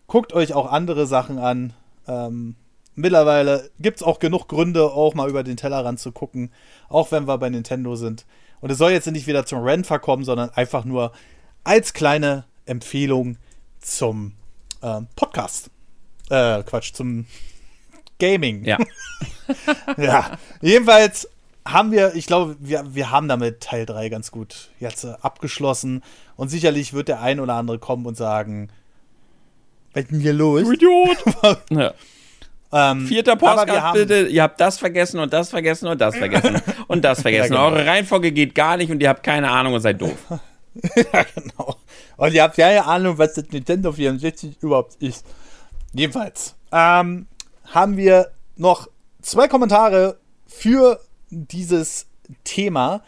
Guckt euch auch andere Sachen an. Ähm, mittlerweile gibt es auch genug Gründe, auch mal über den Tellerrand zu gucken, auch wenn wir bei Nintendo sind. Und es soll jetzt nicht wieder zum Rennen verkommen, sondern einfach nur als kleine Empfehlung zum äh, Podcast. Äh, Quatsch, zum Gaming. Ja. ja. Jedenfalls haben wir, ich glaube, wir, wir haben damit Teil 3 ganz gut jetzt äh, abgeschlossen. Und sicherlich wird der ein oder andere kommen und sagen, was ist denn hier los? Du Idiot! ja. Ähm, Vierter Podcast, bitte. Ihr habt das vergessen und das vergessen und das vergessen und das vergessen. ja, genau. Eure Reihenfolge geht gar nicht und ihr habt keine Ahnung und seid doof. ja, genau. Und ihr habt ja keine Ahnung, was das Nintendo 64 überhaupt ist. Jedenfalls ähm, haben wir noch zwei Kommentare für dieses Thema.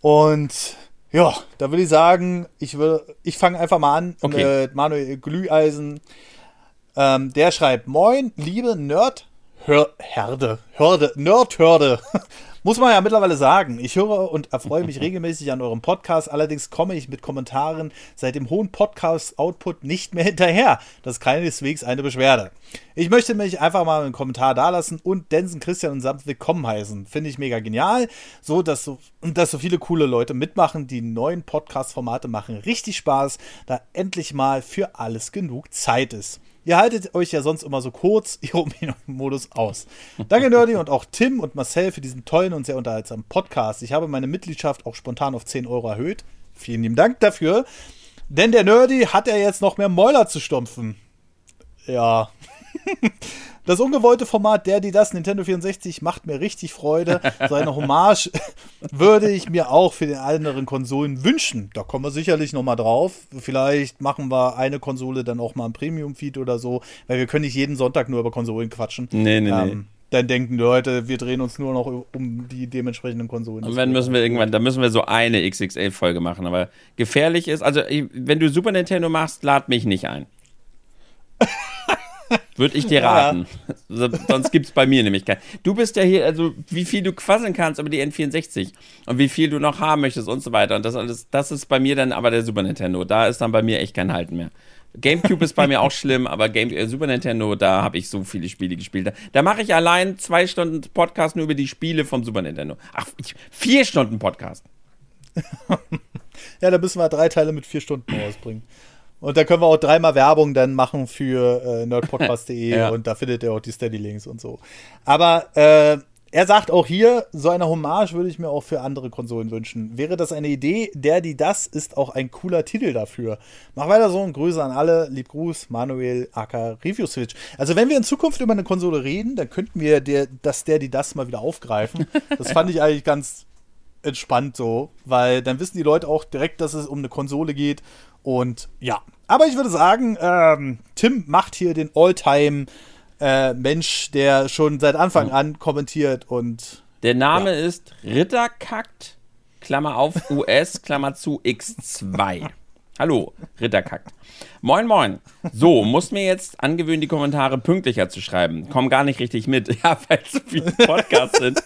Und ja, da würde ich sagen, ich, ich fange einfach mal an okay. mit Manuel Glüheisen. Ähm, der schreibt: Moin, liebe Nerd. Herde, Hörde, Nerdhörde. Muss man ja mittlerweile sagen. Ich höre und erfreue mich regelmäßig an eurem Podcast. Allerdings komme ich mit Kommentaren seit dem hohen Podcast-Output nicht mehr hinterher. Das ist keineswegs eine Beschwerde. Ich möchte mich einfach mal einen Kommentar dalassen und Densen, Christian und Samt willkommen heißen. Finde ich mega genial. So, dass so, dass so viele coole Leute mitmachen. Die neuen Podcast-Formate machen richtig Spaß, da endlich mal für alles genug Zeit ist. Ihr haltet euch ja sonst immer so kurz Ironie-Modus aus. Danke, Nerdy, und auch Tim und Marcel für diesen tollen und sehr unterhaltsamen Podcast. Ich habe meine Mitgliedschaft auch spontan auf 10 Euro erhöht. Vielen lieben Dank dafür. Denn der Nerdy hat ja jetzt noch mehr Mäuler zu stumpfen. Ja. Das ungewollte Format der, die das Nintendo 64 macht mir richtig Freude. So eine Hommage würde ich mir auch für den anderen Konsolen wünschen. Da kommen wir sicherlich noch mal drauf. Vielleicht machen wir eine Konsole dann auch mal im Premium-Feed oder so, weil wir können nicht jeden Sonntag nur über Konsolen quatschen. Nee, nee, ähm, nee dann denken die Leute, wir drehen uns nur noch um die dementsprechenden Konsolen. Und dann müssen wir irgendwann, da müssen wir so eine XXL-Folge machen. Aber gefährlich ist, also wenn du Super Nintendo machst, lad mich nicht ein. Würde ich dir raten. Ja. Sonst gibt es bei mir nämlich keinen. Du bist ja hier, also wie viel du quasseln kannst über die N64 und wie viel du noch haben möchtest und so weiter. Und das alles, das ist bei mir dann aber der Super Nintendo. Da ist dann bei mir echt kein Halten mehr. GameCube ist bei mir auch schlimm, aber Game, äh, Super Nintendo, da habe ich so viele Spiele gespielt. Da, da mache ich allein zwei Stunden Podcast nur über die Spiele vom Super Nintendo. Ach, ich, vier Stunden Podcast. ja, da müssen wir drei Teile mit vier Stunden rausbringen. Und da können wir auch dreimal Werbung dann machen für äh, nerdpodcast.de ja. und da findet ihr auch die Steady-Links und so. Aber äh, er sagt auch hier, so eine Hommage würde ich mir auch für andere Konsolen wünschen. Wäre das eine Idee? Der, die das, ist auch ein cooler Titel dafür. Mach weiter so und Grüße an alle. Lieb Gruß, Manuel Acker Review Switch. Also, wenn wir in Zukunft über eine Konsole reden, dann könnten wir der, das, der, die das mal wieder aufgreifen. Das fand ich eigentlich ganz entspannt so, weil dann wissen die Leute auch direkt, dass es um eine Konsole geht. Und ja, aber ich würde sagen, ähm, Tim macht hier den Alltime äh, Mensch, der schon seit Anfang an kommentiert und. Der Name ja. ist Ritterkackt, Klammer auf US, Klammer zu X2. Hallo, Ritterkackt. Moin, moin. So, muss mir jetzt angewöhnen, die Kommentare pünktlicher zu schreiben. Komm gar nicht richtig mit. Ja, weil so viele Podcasts sind.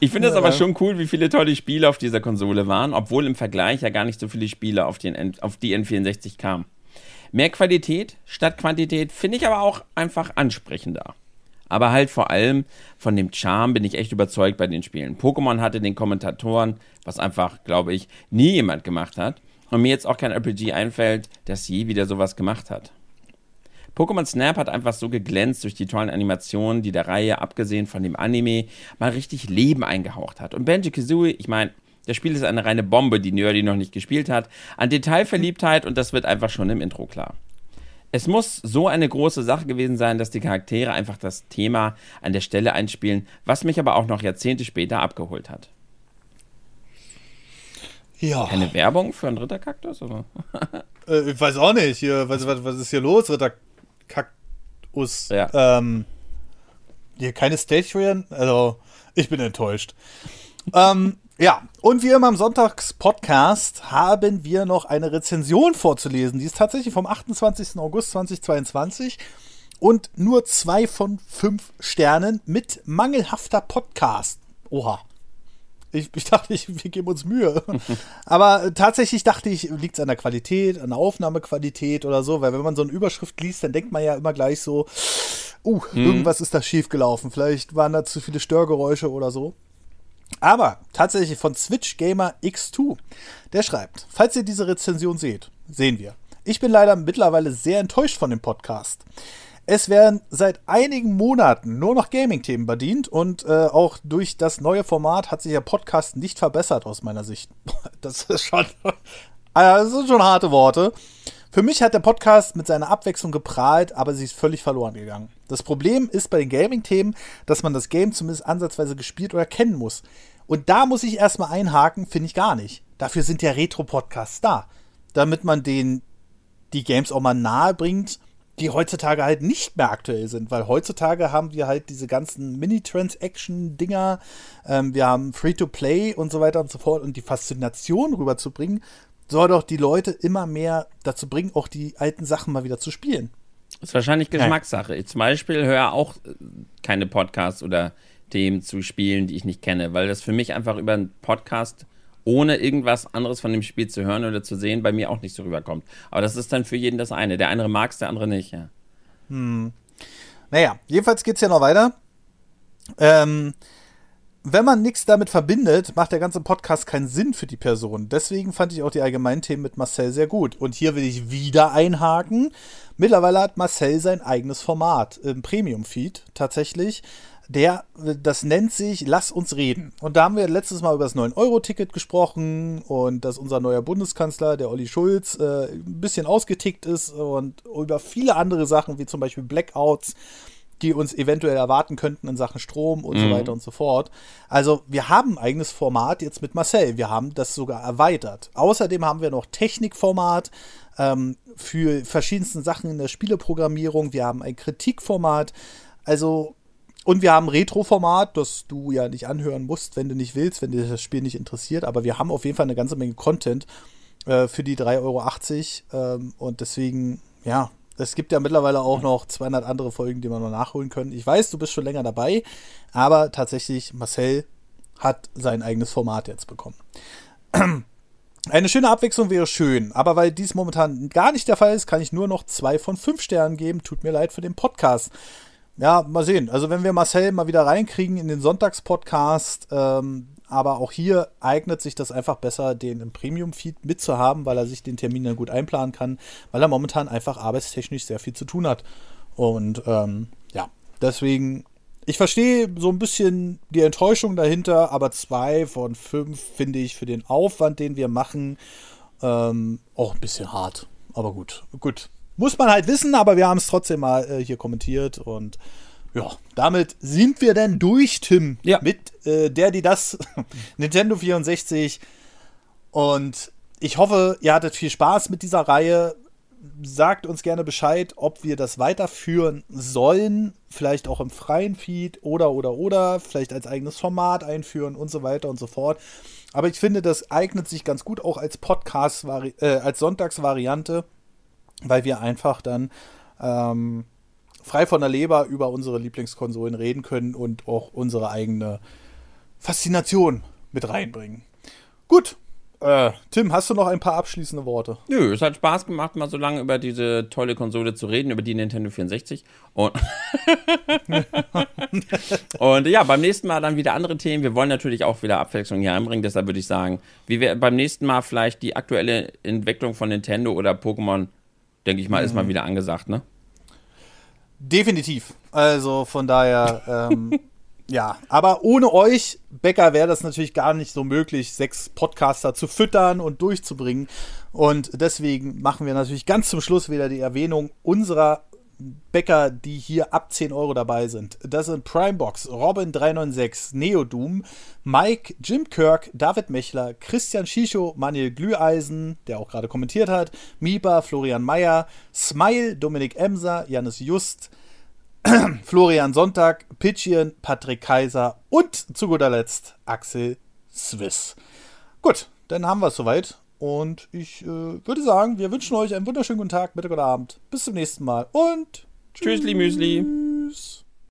Ich finde es ja. aber schon cool, wie viele tolle Spiele auf dieser Konsole waren, obwohl im Vergleich ja gar nicht so viele Spiele auf, den, auf die N64 kamen. Mehr Qualität statt Quantität finde ich aber auch einfach ansprechender. Aber halt vor allem von dem Charme bin ich echt überzeugt bei den Spielen. Pokémon hatte den Kommentatoren, was einfach, glaube ich, nie jemand gemacht hat. Und mir jetzt auch kein RPG einfällt, das je wieder sowas gemacht hat. Pokémon Snap hat einfach so geglänzt durch die tollen Animationen, die der Reihe, abgesehen von dem Anime, mal richtig Leben eingehaucht hat. Und Banjo Kazooie, ich meine, das Spiel ist eine reine Bombe, die Nerdy noch nicht gespielt hat. An Detailverliebtheit und das wird einfach schon im Intro klar. Es muss so eine große Sache gewesen sein, dass die Charaktere einfach das Thema an der Stelle einspielen, was mich aber auch noch Jahrzehnte später abgeholt hat. Ja. Keine Werbung für einen Ritterkaktus? Oder? äh, ich weiß auch nicht. Hier, was, was, was ist hier los, Ritterkaktus? Ja. Ähm, hier keine Stage Also, ich bin enttäuscht. ähm, ja, und wie immer im Sonntagspodcast haben wir noch eine Rezension vorzulesen. Die ist tatsächlich vom 28. August 2022 und nur zwei von fünf Sternen mit mangelhafter Podcast. Oha. Ich, ich dachte, ich, wir geben uns Mühe. Aber tatsächlich dachte ich, liegt es an der Qualität, an der Aufnahmequalität oder so, weil wenn man so eine Überschrift liest, dann denkt man ja immer gleich so, uh, mhm. irgendwas ist da schief gelaufen. Vielleicht waren da zu viele Störgeräusche oder so. Aber tatsächlich von Switch Gamer X2. Der schreibt, falls ihr diese Rezension seht, sehen wir. Ich bin leider mittlerweile sehr enttäuscht von dem Podcast. Es werden seit einigen Monaten nur noch Gaming-Themen bedient und äh, auch durch das neue Format hat sich der Podcast nicht verbessert aus meiner Sicht. Das ist schon, das sind schon harte Worte. Für mich hat der Podcast mit seiner Abwechslung geprahlt, aber sie ist völlig verloren gegangen. Das Problem ist bei den Gaming-Themen, dass man das Game zumindest ansatzweise gespielt oder kennen muss. Und da muss ich erstmal einhaken, finde ich gar nicht. Dafür sind ja Retro-Podcasts da. Damit man den, die Games auch mal nahe bringt die heutzutage halt nicht mehr aktuell sind, weil heutzutage haben wir halt diese ganzen Mini-Transaction-Dinger, ähm, wir haben Free-to-Play und so weiter und so fort und die Faszination rüberzubringen, soll doch die Leute immer mehr dazu bringen, auch die alten Sachen mal wieder zu spielen. Ist wahrscheinlich Geschmackssache. Ich zum Beispiel höre auch äh, keine Podcasts oder Themen zu spielen, die ich nicht kenne, weil das für mich einfach über einen Podcast ohne irgendwas anderes von dem Spiel zu hören oder zu sehen, bei mir auch nicht so rüberkommt. Aber das ist dann für jeden das eine. Der eine mag es, der andere nicht, ja. Hm. Naja, jedenfalls geht es ja noch weiter. Ähm, wenn man nichts damit verbindet, macht der ganze Podcast keinen Sinn für die Person. Deswegen fand ich auch die allgemeinen Themen mit Marcel sehr gut. Und hier will ich wieder einhaken. Mittlerweile hat Marcel sein eigenes Format im Premium-Feed tatsächlich der, das nennt sich Lass uns reden. Und da haben wir letztes Mal über das 9-Euro-Ticket gesprochen und dass unser neuer Bundeskanzler, der Olli Schulz, äh, ein bisschen ausgetickt ist und über viele andere Sachen, wie zum Beispiel Blackouts, die uns eventuell erwarten könnten in Sachen Strom und mhm. so weiter und so fort. Also wir haben ein eigenes Format jetzt mit Marcel. Wir haben das sogar erweitert. Außerdem haben wir noch Technikformat ähm, für verschiedensten Sachen in der Spieleprogrammierung. Wir haben ein Kritikformat. Also und wir haben Retro-Format, das du ja nicht anhören musst, wenn du nicht willst, wenn dir das Spiel nicht interessiert. Aber wir haben auf jeden Fall eine ganze Menge Content äh, für die 3,80 Euro. Ähm, und deswegen, ja, es gibt ja mittlerweile auch noch 200 andere Folgen, die man noch nachholen können. Ich weiß, du bist schon länger dabei, aber tatsächlich, Marcel hat sein eigenes Format jetzt bekommen. Eine schöne Abwechslung wäre schön, aber weil dies momentan gar nicht der Fall ist, kann ich nur noch zwei von fünf Sternen geben. Tut mir leid für den Podcast. Ja, mal sehen. Also wenn wir Marcel mal wieder reinkriegen in den Sonntagspodcast, ähm, aber auch hier eignet sich das einfach besser, den im Premium-Feed mitzuhaben, weil er sich den Termin dann gut einplanen kann, weil er momentan einfach arbeitstechnisch sehr viel zu tun hat. Und ähm, ja, deswegen, ich verstehe so ein bisschen die Enttäuschung dahinter, aber zwei von fünf finde ich für den Aufwand, den wir machen, ähm, auch ein bisschen hart. Aber gut, gut. Muss man halt wissen, aber wir haben es trotzdem mal äh, hier kommentiert und ja, damit sind wir dann durch, Tim. Ja. Mit äh, der, die das Nintendo 64. Und ich hoffe, ihr hattet viel Spaß mit dieser Reihe. Sagt uns gerne Bescheid, ob wir das weiterführen sollen. Vielleicht auch im freien Feed oder, oder, oder. Vielleicht als eigenes Format einführen und so weiter und so fort. Aber ich finde, das eignet sich ganz gut auch als Podcast, äh, als Sonntagsvariante weil wir einfach dann ähm, frei von der Leber über unsere Lieblingskonsolen reden können und auch unsere eigene Faszination mit reinbringen. Gut. Äh, Tim, hast du noch ein paar abschließende Worte? Nö, es hat Spaß gemacht, mal so lange über diese tolle Konsole zu reden, über die Nintendo 64. Und, und ja, beim nächsten Mal dann wieder andere Themen. Wir wollen natürlich auch wieder Abwechslung hier einbringen, deshalb würde ich sagen, wie wir beim nächsten Mal vielleicht die aktuelle Entwicklung von Nintendo oder Pokémon denke ich mal, ist mal mhm. wieder angesagt, ne? Definitiv. Also von daher, ähm, ja. Aber ohne euch, Becker, wäre das natürlich gar nicht so möglich, sechs Podcaster zu füttern und durchzubringen. Und deswegen machen wir natürlich ganz zum Schluss wieder die Erwähnung unserer Bäcker, die hier ab 10 Euro dabei sind. Das sind Primebox, Robin396, Neodoom, Mike, Jim Kirk, David Mechler, Christian Schicho, Manuel Glüheisen, der auch gerade kommentiert hat, Miba, Florian Meyer, Smile, Dominik Emser, Janis Just, Florian Sonntag, Pitchien, Patrick Kaiser und zu guter Letzt Axel Swiss. Gut, dann haben wir es soweit. Und ich äh, würde sagen, wir wünschen euch einen wunderschönen guten Tag, Mittag oder Abend. Bis zum nächsten Mal und tschüss. Tschüssli Müsli.